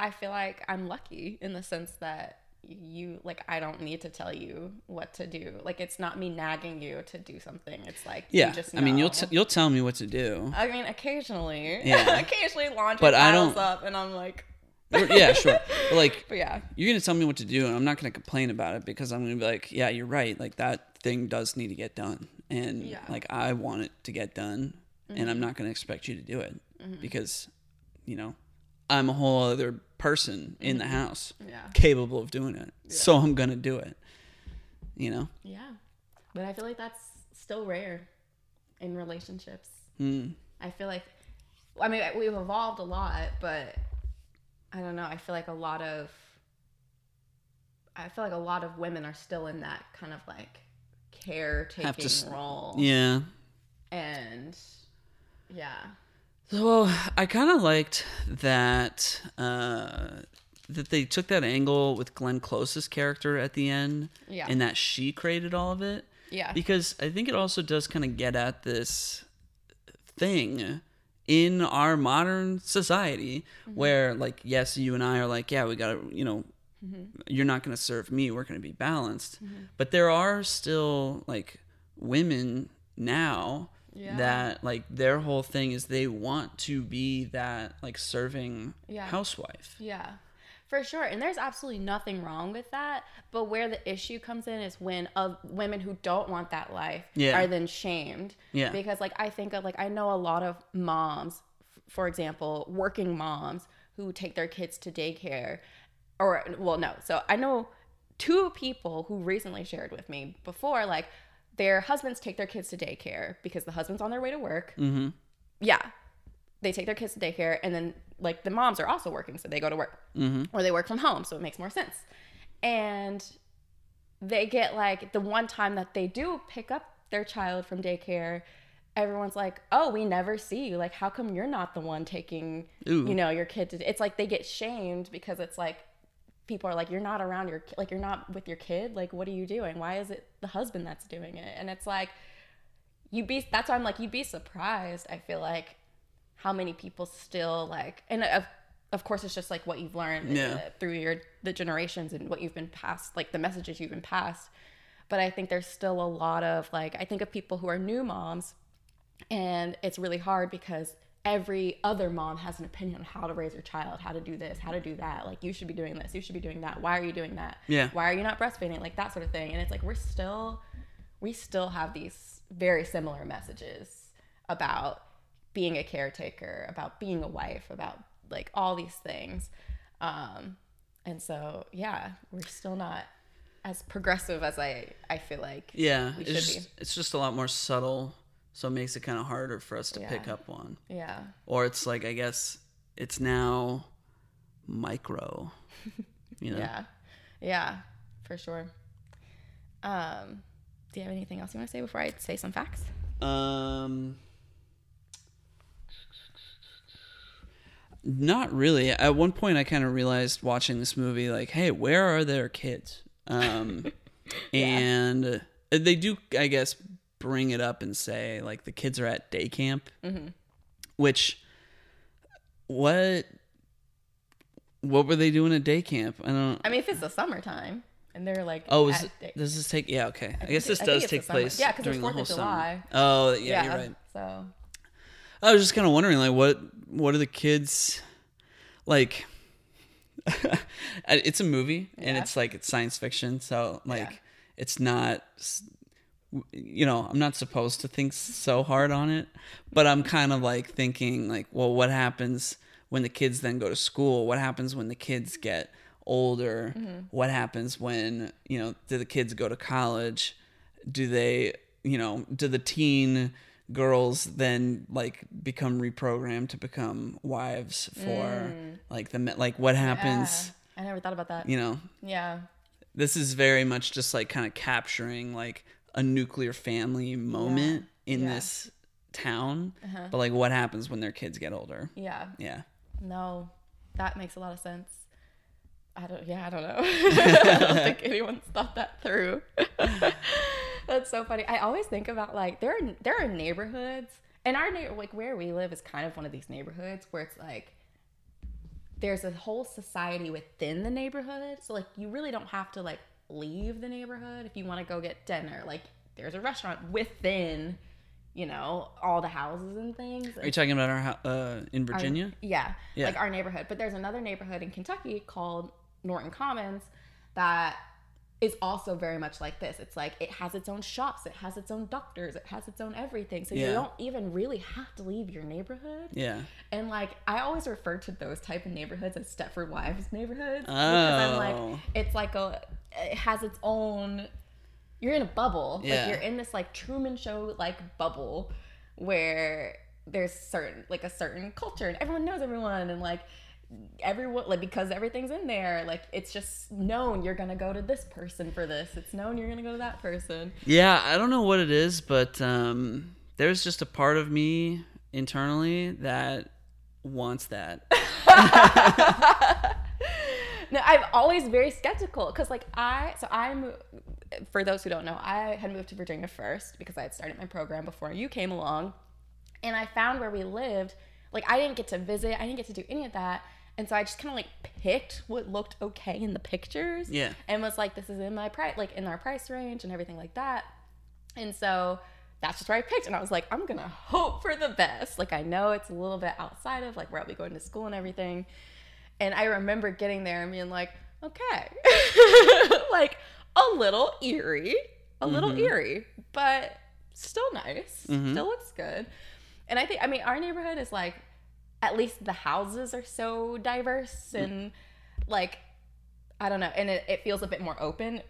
I feel like I'm lucky in the sense that you like I don't need to tell you what to do. Like it's not me nagging you to do something. It's like you Yeah, just I mean, you'll t- you'll tell me what to do. I mean, occasionally, Yeah. occasionally laundry But I don't- up, and I'm like, yeah, sure. But like, but yeah, you're gonna tell me what to do, and I'm not gonna complain about it because I'm gonna be like, yeah, you're right. Like that thing does need to get done, and Yeah. like I want it to get done, and Mm-hmm. I'm not gonna expect you to do it because, you know, I'm a whole other person in Mm-hmm. the house yeah, capable of doing it. So I'm gonna do it. You know. yeah. But I feel like that's still rare in relationships. Mm. I feel like, I mean, we've evolved a lot, but I don't know. I feel like a lot of, I feel like a lot of women are still in that kind of like caretaking s- role, Yeah. and yeah, So I kind of liked that uh, that they took that angle with Glenn Close's character at the end, Yeah. and that she created all of it. yeah, Because I think it also does kind of get at this thing in our modern society mm-hmm. where, like, yes, you and I are like, yeah, we gotta, you know, mm-hmm. you're not gonna serve me. We're gonna be balanced. Mm-hmm. But there are still like women now Yeah. that like their whole thing is they want to be that like serving Yeah. housewife. Yeah, for sure. And there's absolutely nothing wrong with that. But where the issue comes in is when uh, women who don't want that life Yeah. are then shamed. Yeah. Because, like, I think of, like, I know a lot of moms, for example, working moms who take their kids to daycare. or well, no. So I know two people who recently shared with me before, like their husbands take their kids to daycare because the husband's on their way to work. Mm-hmm. Yeah, they take their kids to daycare, and then like the moms are also working, so they go to work Mm-hmm. or they work from home, so it makes more sense. And they get like the one time that they do pick up their child from daycare, everyone's like, "Oh, we never see you. Like, how come you're not the one taking, Ooh. you know, your kid to?" It's like they get shamed because it's like people are like, "You're not around your like you're not with your kid. Like, what are you doing? Why is it the husband that's doing it?" And it's like you'd be that's why I'm like you'd be surprised. I feel like how many people still like and of of course it's just like what you've learned Yeah. uh, through your the generations and what you've been passed like the messages you've been passed but i think there's still a lot of like i think of people who are new moms and it's really hard because every other mom has an opinion on how to raise your child how to do this how to do that like you should be doing this you should be doing that why are you doing that Yeah. why are you not breastfeeding like that sort of thing and it's like we're still we still have these very similar messages about being a caretaker, about being a wife, about like all these things. Um, and so, yeah, we're still not as progressive as I, I feel like. Yeah, We it's should just, it's just a lot more subtle, so it makes it kind of harder for us to pick up on. Yeah. Or it's like I guess it's now micro. You know. Yeah. Yeah, for sure. Um, do you have anything else you want to say before I say some facts? Um. Not really. At one point, I kind of realized watching this movie, like, hey, where are their kids? Um, and they do, I guess, bring it up and say, like, the kids are at day camp, mm-hmm. which, what, what were they doing at day camp? I don't. I mean, if it's the summertime and they're like, Oh, is it, day- does this take? Yeah, okay. I, guess this I think does take summer. place Yeah, 'cause it's during the 4th whole of summer. July. Oh, yeah, you're right. So, I was just kind of wondering, like, what what are the kids like? it's a movie, and it's like it's science fiction, so like Yeah. it's not. You know, I'm not supposed to think so hard on it, but I'm kind of like thinking, like, well, what happens when the kids then go to school? What happens when the kids get older? Mm-hmm. What happens when you know? Do the kids go to college? Do they, you know, do the teen girls then like become reprogrammed to become wives for mm. like the men- like what happens? Yeah. I never thought about that. You know, Yeah. this is very much just like kind of capturing like a nuclear family moment in Yeah. Uh-huh. this town, but like what happens when their kids get older? Yeah. Yeah. No, that makes a lot of sense. I don't. Yeah, I don't know. I don't think anyone's thought that through. That's so funny. I always think about like there are there are neighborhoods, and our neighbor like where we live is kind of one of these neighborhoods where it's like there's a whole society within the neighborhood. So like you really don't have to like leave the neighborhood if you want to go get dinner. Like there's a restaurant within, you know, all the houses and things. Are you talking about our uh in Our- Virginia? yeah, Yeah. like our neighborhood. But there's another neighborhood in Kentucky called Norton Commons that is also very much like this. It's like it has its own shops, it has its own doctors, it has its own everything. So Yeah. you don't even really have to leave your neighborhood. yeah. And like I always refer to those type of neighborhoods as Stepford Wives neighborhoods because I'm Oh. like it's like a it has its own you're in a bubble. Yeah. Like you're in this like Truman show like bubble where there's certain like a certain culture and everyone knows everyone and like everyone like because everything's in there like it's just known you're gonna go to this person for this it's known you're gonna go to that person Yeah, I don't know what it is, but um, there's just a part of me internally that wants that. no i'm always very skeptical because like i so i'm for those who don't know i had moved to virginia first because i had started my program before you came along and i found where we lived like i didn't get to visit i didn't get to do any of that and so i just kind of like picked what looked okay in the pictures Yeah. and was like this is in my price like in our price range and everything like that and so that's just where I picked. And I was like, I'm gonna hope for the best. Like I know it's a little bit outside of like where I'll be going to school and everything. And I remember getting there and being like, okay. like a little eerie. A little mm-hmm. eerie, but still nice. Mm-hmm. Still looks good. And I think I mean our neighborhood is like at least the houses are so diverse mm. and like I don't know, and it, it feels a bit more open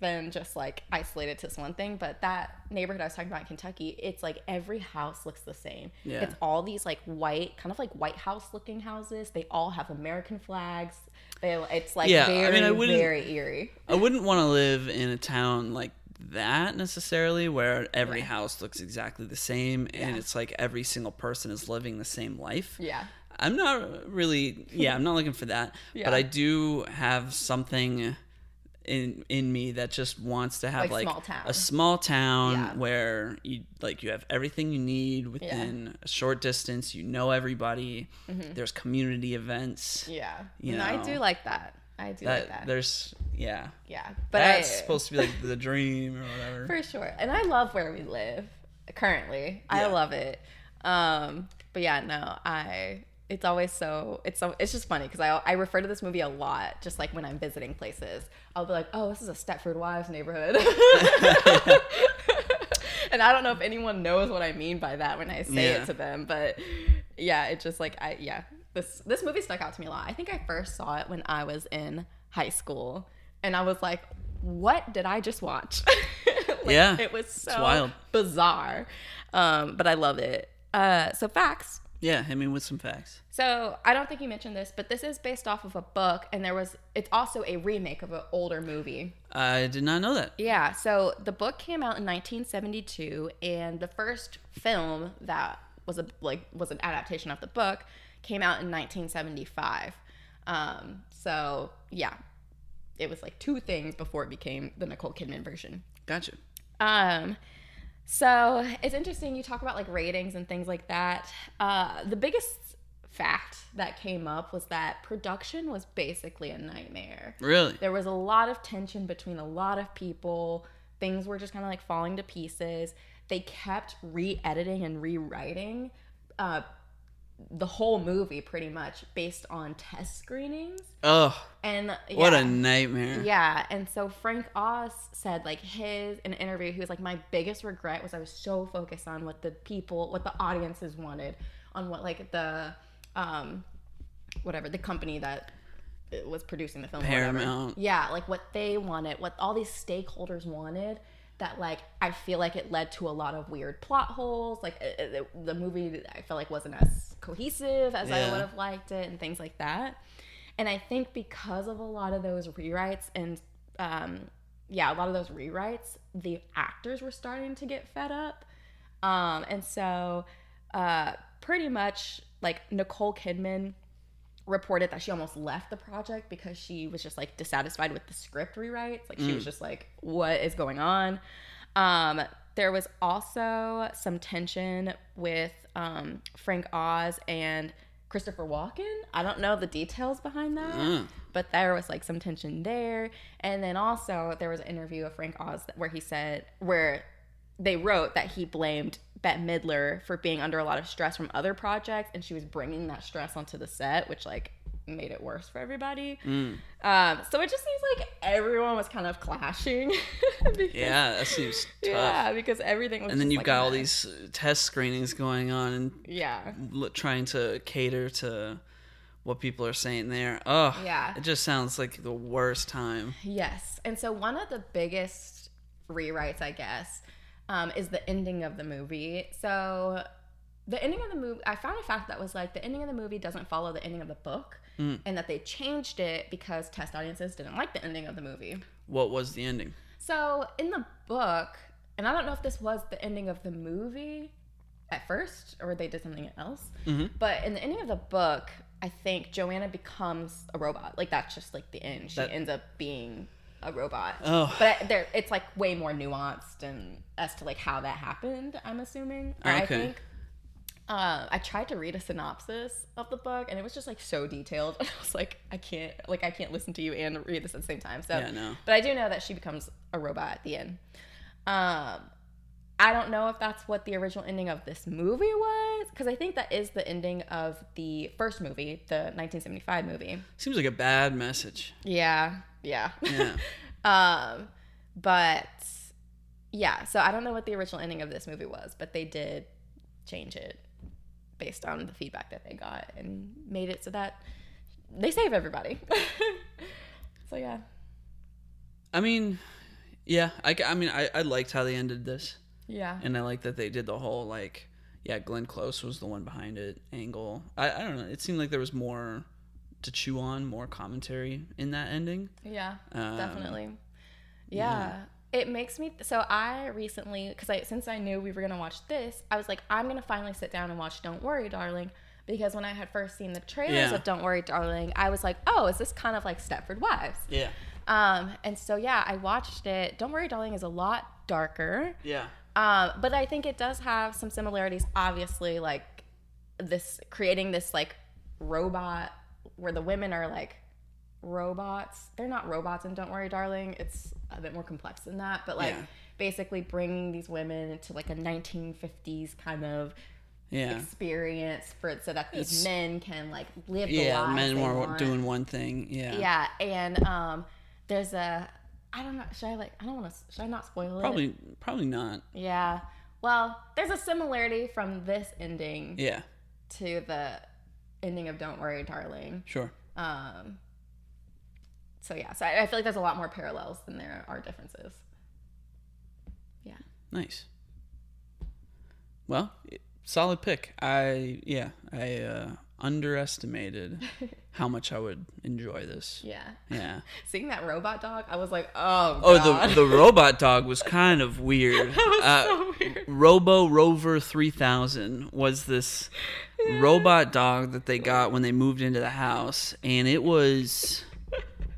than just like isolated to this one thing. But that neighborhood I was talking about in Kentucky, it's like every house looks the same. Yeah. It's all these like white, kind of like White House looking houses. They all have American flags. They, it's like Yeah, I very, mean, I wouldn't- very eerie. I wouldn't want to live in a town like that necessarily, where every Yeah. house looks exactly the same and Yeah. it's like every single person is living the same life. Yeah. I'm not really, yeah, I'm not looking for that, Yeah. but I do have something in in me that just wants to have Like like, small a small town Yeah. where you like you have everything you need within a short distance. You know everybody. There's community events. Yeah. You and I do like that. I do That, like that. there's yeah. Yeah. But That's I, supposed to be like the dream or whatever. For sure. And I love where we live currently. I love it. Um, but yeah, no, I it's always so it's so it's just funny because I I refer to this movie a lot just like when I'm visiting places. I'll be like, "Oh, this is a Stepford Wives neighborhood." and I don't know if anyone knows what I mean by that when I say Yeah. it to them, but yeah, it just like I yeah. This this movie stuck out to me a lot. I think I first saw it when I was in high school and I was like, "What did I just watch?" Like, Yeah, it was so wild. bizarre. Um, but I love it. Uh, so facts. Yeah, hit me with some facts. So I don't think you mentioned this, but this is based off of a book, and there was it's also a remake of an older movie. I did not know that. Yeah. So the book came out in 1972, and the first film that was a like was an adaptation of the book came out in 1975. Um, so yeah, it was like two things before it became the Nicole Kidman version. Gotcha. Um, so it's interesting you talk about like ratings and things like that. Uh, the biggest fact that came up was that production was basically a nightmare. Really? There was a lot of tension between a lot of people. Things were just kind of like falling to pieces. They kept re-editing and rewriting uh, the whole movie pretty much based on test screenings. Oh, And what a nightmare. Yeah, and so Frank Oz said like his in an interview, he was like, my biggest regret was I was so focused on what the people, what the audiences wanted, on what like the, um, whatever the company that was producing the film, whatever. Paramount. Yeah, like what they wanted, what all these stakeholders wanted. That like I feel like it led to a lot of weird plot holes. Like it, it- the movie, I felt like wasn't as cohesive as I would have liked it, and things like that. And I think because of a lot of those rewrites and um, yeah, a lot of those rewrites, the actors were starting to get fed up. Um, and so uh, pretty much like Nicole Kidman reported that she almost left the project because she was just like dissatisfied with the script rewrites. Like she was just like, what is going on? Um, there was also some tension with um, Frank Oz and Christopher Walken. I don't know the details behind that, Mm. but there was like some tension there. And then also there was an interview of Frank Oz where he said where they wrote that he blamed Bette Midler for being under a lot of stress from other projects, and she was bringing that stress onto the set, which like made it worse for everybody. Mm. Um, so it just seems like everyone was kind of clashing. because- Yeah, that seems tough. yeah, because everything was. And then you've like, got all these uh, test screenings going on and Yeah, trying to cater to what people are saying there. Oh, Yeah. It just sounds like the worst time. Yes. And so one of the biggest rewrites, I guess, um, is the ending of the movie. So the ending of the movie, I found a fact that was like the ending of the movie doesn't follow the ending of the book, Mm. and that they changed it because test audiences didn't like the ending of the movie. What was the ending? So in the book, and I don't know if this was the ending of the movie at first or they did something else, Mhm. but in the ending of the book, I think Joanna becomes a robot. Like that's just like the end. She That- ends up being a robot. Oh. But there, it's like way more nuanced and as to like how that happened. I'm assuming. Or I Okay. think. Uh, I tried to read a synopsis of the book and it was just like so detailed. I was like, I can't, like, I can't listen to you and read this at the same time. So, Yeah, no. but I do know that she becomes a robot at the end. Um, I don't know if that's what the original ending of this movie was because I think that is the ending of the first movie, the 1975 movie. Seems like a bad message. Yeah, yeah. Yeah. um, but yeah, so I don't know what the original ending of this movie was, but they did change it based on the feedback that they got and made it so that they save everybody. So yeah. I mean, yeah, I, I mean, I, I liked how they ended this, Yeah. and I like that they did the whole like, yeah, Glenn Close was the one behind it angle. I, I don't know. It seemed like there was more to chew on, more commentary in that ending. Yeah. Um, Definitely. Yeah. It makes me so I recently because I since I knew we were gonna watch this, I was like, I'm gonna finally sit down and watch Don't Worry, Darling. Because when I had first seen the trailers Yeah. of Don't Worry, Darling, I was like, oh, is this kind of like Stepford Wives? Yeah. Um, and so yeah, I watched it. Don't Worry, Darling is a lot darker. Yeah. Um, but I think it does have some similarities. Obviously, like this creating this like robot where the women are like robots. They're not robots, and don't worry, darling. It's a bit more complex than that. But like Yeah. basically bringing these women into like a 1950s kind of Yeah. experience for so that these It's- men can like live the Yeah. Men were want. doing one thing. Yeah. Yeah, and um, there's a I don't know. Should I like? I don't want to. Should I not spoil it? Probably. Probably not. Yeah. Well, there's a similarity from this ending Yeah. to the ending of Don't Worry, Darling. Sure. Um, so yeah, so I, I feel like there's a lot more parallels than there are differences. Yeah. Nice. Well, solid pick. I yeah, I uh, underestimated how much I would enjoy this. Yeah. Yeah. Seeing that robot dog, I was like, oh Oh, god. the the robot dog was kind of weird. that was Uh, so weird. Robo Rover 3000 was this robot dog that they got when they moved into the house and it was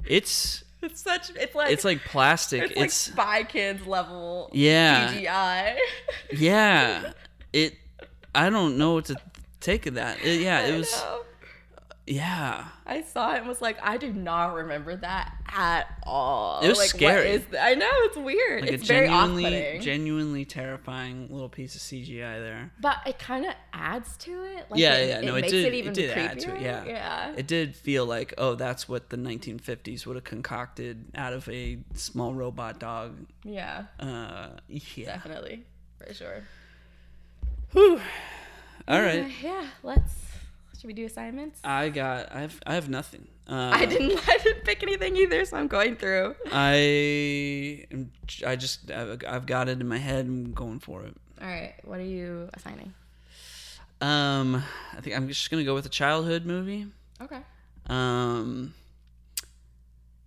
it's It's such. It's like. it's like plastic. It's, like Spy Kids level. Yeah. CGI. yeah. It I don't know what to take of that. It- yeah, it was know. Yeah. I saw it and was like, I do not remember that at all. It was like, scary. What is th- I know it's weird. Like it's a very genuinely genuinely terrifying little piece of CGI there. but it kind of adds to it. Like Yeah, it, yeah, no, it makes did- it it even did creepier. add to it, yeah. yeah. It did feel like, oh, that's what the 1950s would have concocted out of a small robot dog. yeah, Uh, yeah. definitely for sure. Whew. All Uh, right. yeah, let's. Should we do assignments? I got. I have. I have nothing. Uh, I didn't. I didn't pick anything either, so I'm going through. I. am- I just. I've, I've got it in my head. I'm going for it. All right, what are you assigning? Um. I think I'm just gonna go with a childhood movie. Okay. Um.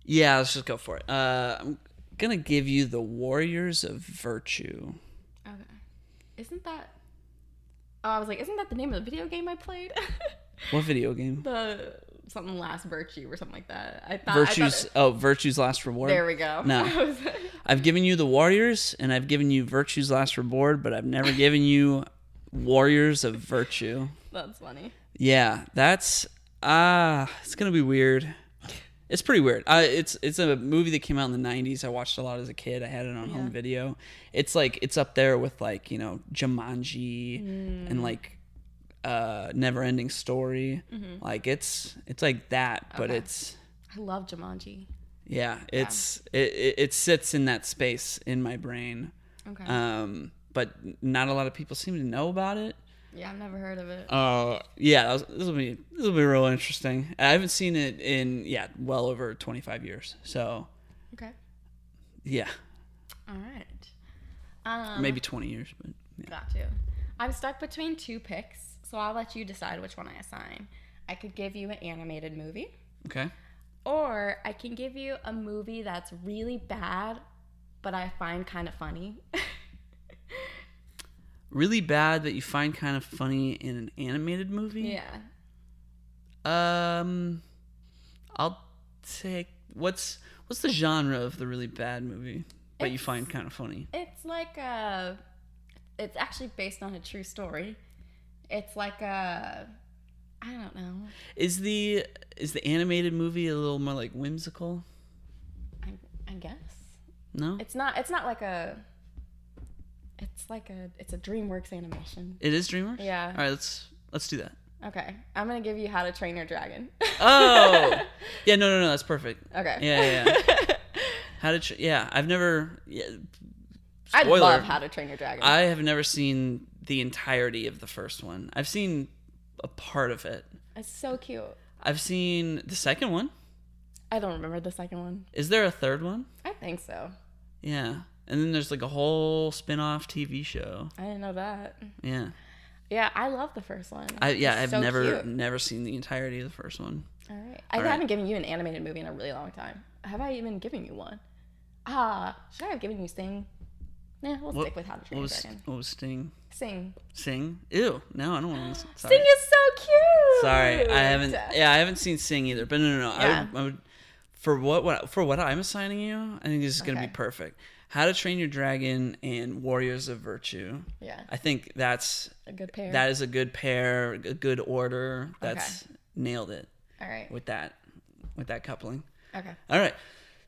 Yeah, let's just go for it. Uh, I'm gonna give you the Warriors of Virtue. Okay. Isn't that? Oh, I was like, isn't that the name of the video game I played? What video game? the something last virtue or something like that. I thought Virtue's. I thought Oh, Virtue's Last Reward. there we go. No. I've given you the Warriors, and I've given you Virtue's Last Reward, but I've never given you Warriors of Virtue. That's funny. Yeah, that's ah, it's gonna be weird. It's pretty weird. Uh, it's it's a movie that came out in the '90s. I watched a lot as a kid. I had it on home video. It's like it's up there with like you know Jumanji Mm. and like uh Never Ending Story. Like it's it's like that, but Mm-hmm. It's I love Jumanji. yeah, it's it, it it sits in that space in my brain. Okay. Um, but not a lot of people seem to know about it. yeah, I've never heard of it. Uh, yeah, was, this will be this will be real interesting. I haven't seen it in yeah, well over twenty five years. So Okay. yeah, All right. Um, maybe twenty years, but yeah. Got you. I'm stuck between two picks, so I'll let you decide which one I assign. I could give you an animated movie, okay. or I can give you a movie that's really bad, but I find kind of funny. Really bad that you find kind of funny in an animated movie. yeah. Um, I'll take what's what's the genre of the really bad movie that you find kind of funny. It's like a. It's actually based on a true story. It's like a. I don't know. Is the is the animated movie a little more like whimsical? I, I guess No, it's not. It's not like a. It's like a. It's a DreamWorks animation. it is DreamWorks. Yeah. All right, let's let's do that. Okay, I'm gonna give you How to Train Your Dragon. Oh, yeah, no, no, no, that's perfect. okay. Yeah, yeah, How did? Tr- yeah, I've never. Yeah, I love How to Train Your Dragon. I have never seen the entirety of the first one. I've seen a part of it. it's so cute. I've seen the second one. I don't remember the second one. Is there a third one? I think so. Yeah. And then there's like a whole spin-off TV show. I didn't know that. Yeah. Yeah, I love the first one. I yeah, It's I've so never cute. never seen the entirety of the first one. All right. I All right. haven't given you an animated movie in a really long time. Have I even given you one? Ah, should I have given you Sing? Nah, we'll What- stick with How to Train Your Dragon. what was Sting? Sing. Sing? Ew. No, I don't want to. Sorry. Sing is so cute. Sorry, I haven't. Yeah, I haven't seen Sing either. But no, no, no. I, would, I would. For what, what for what I'm assigning you, I think this is gonna be perfect. How to Train Your Dragon and Warriors of Virtue. Yeah, I think that's a good pair. that is a good pair, a good order. That's nailed it All right. with that with that coupling. Okay. All right.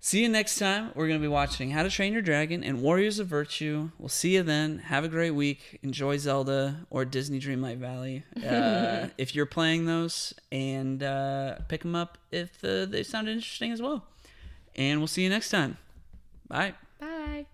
See you next time. We're going to be watching How to Train Your Dragon and Warriors of Virtue. We'll see you then. Have a great week. Enjoy Zelda or Disney Dreamlight Valley uh, if you're playing those, and uh, pick them up if uh, they sound interesting as well. And we'll see you next time. Bye. Bye.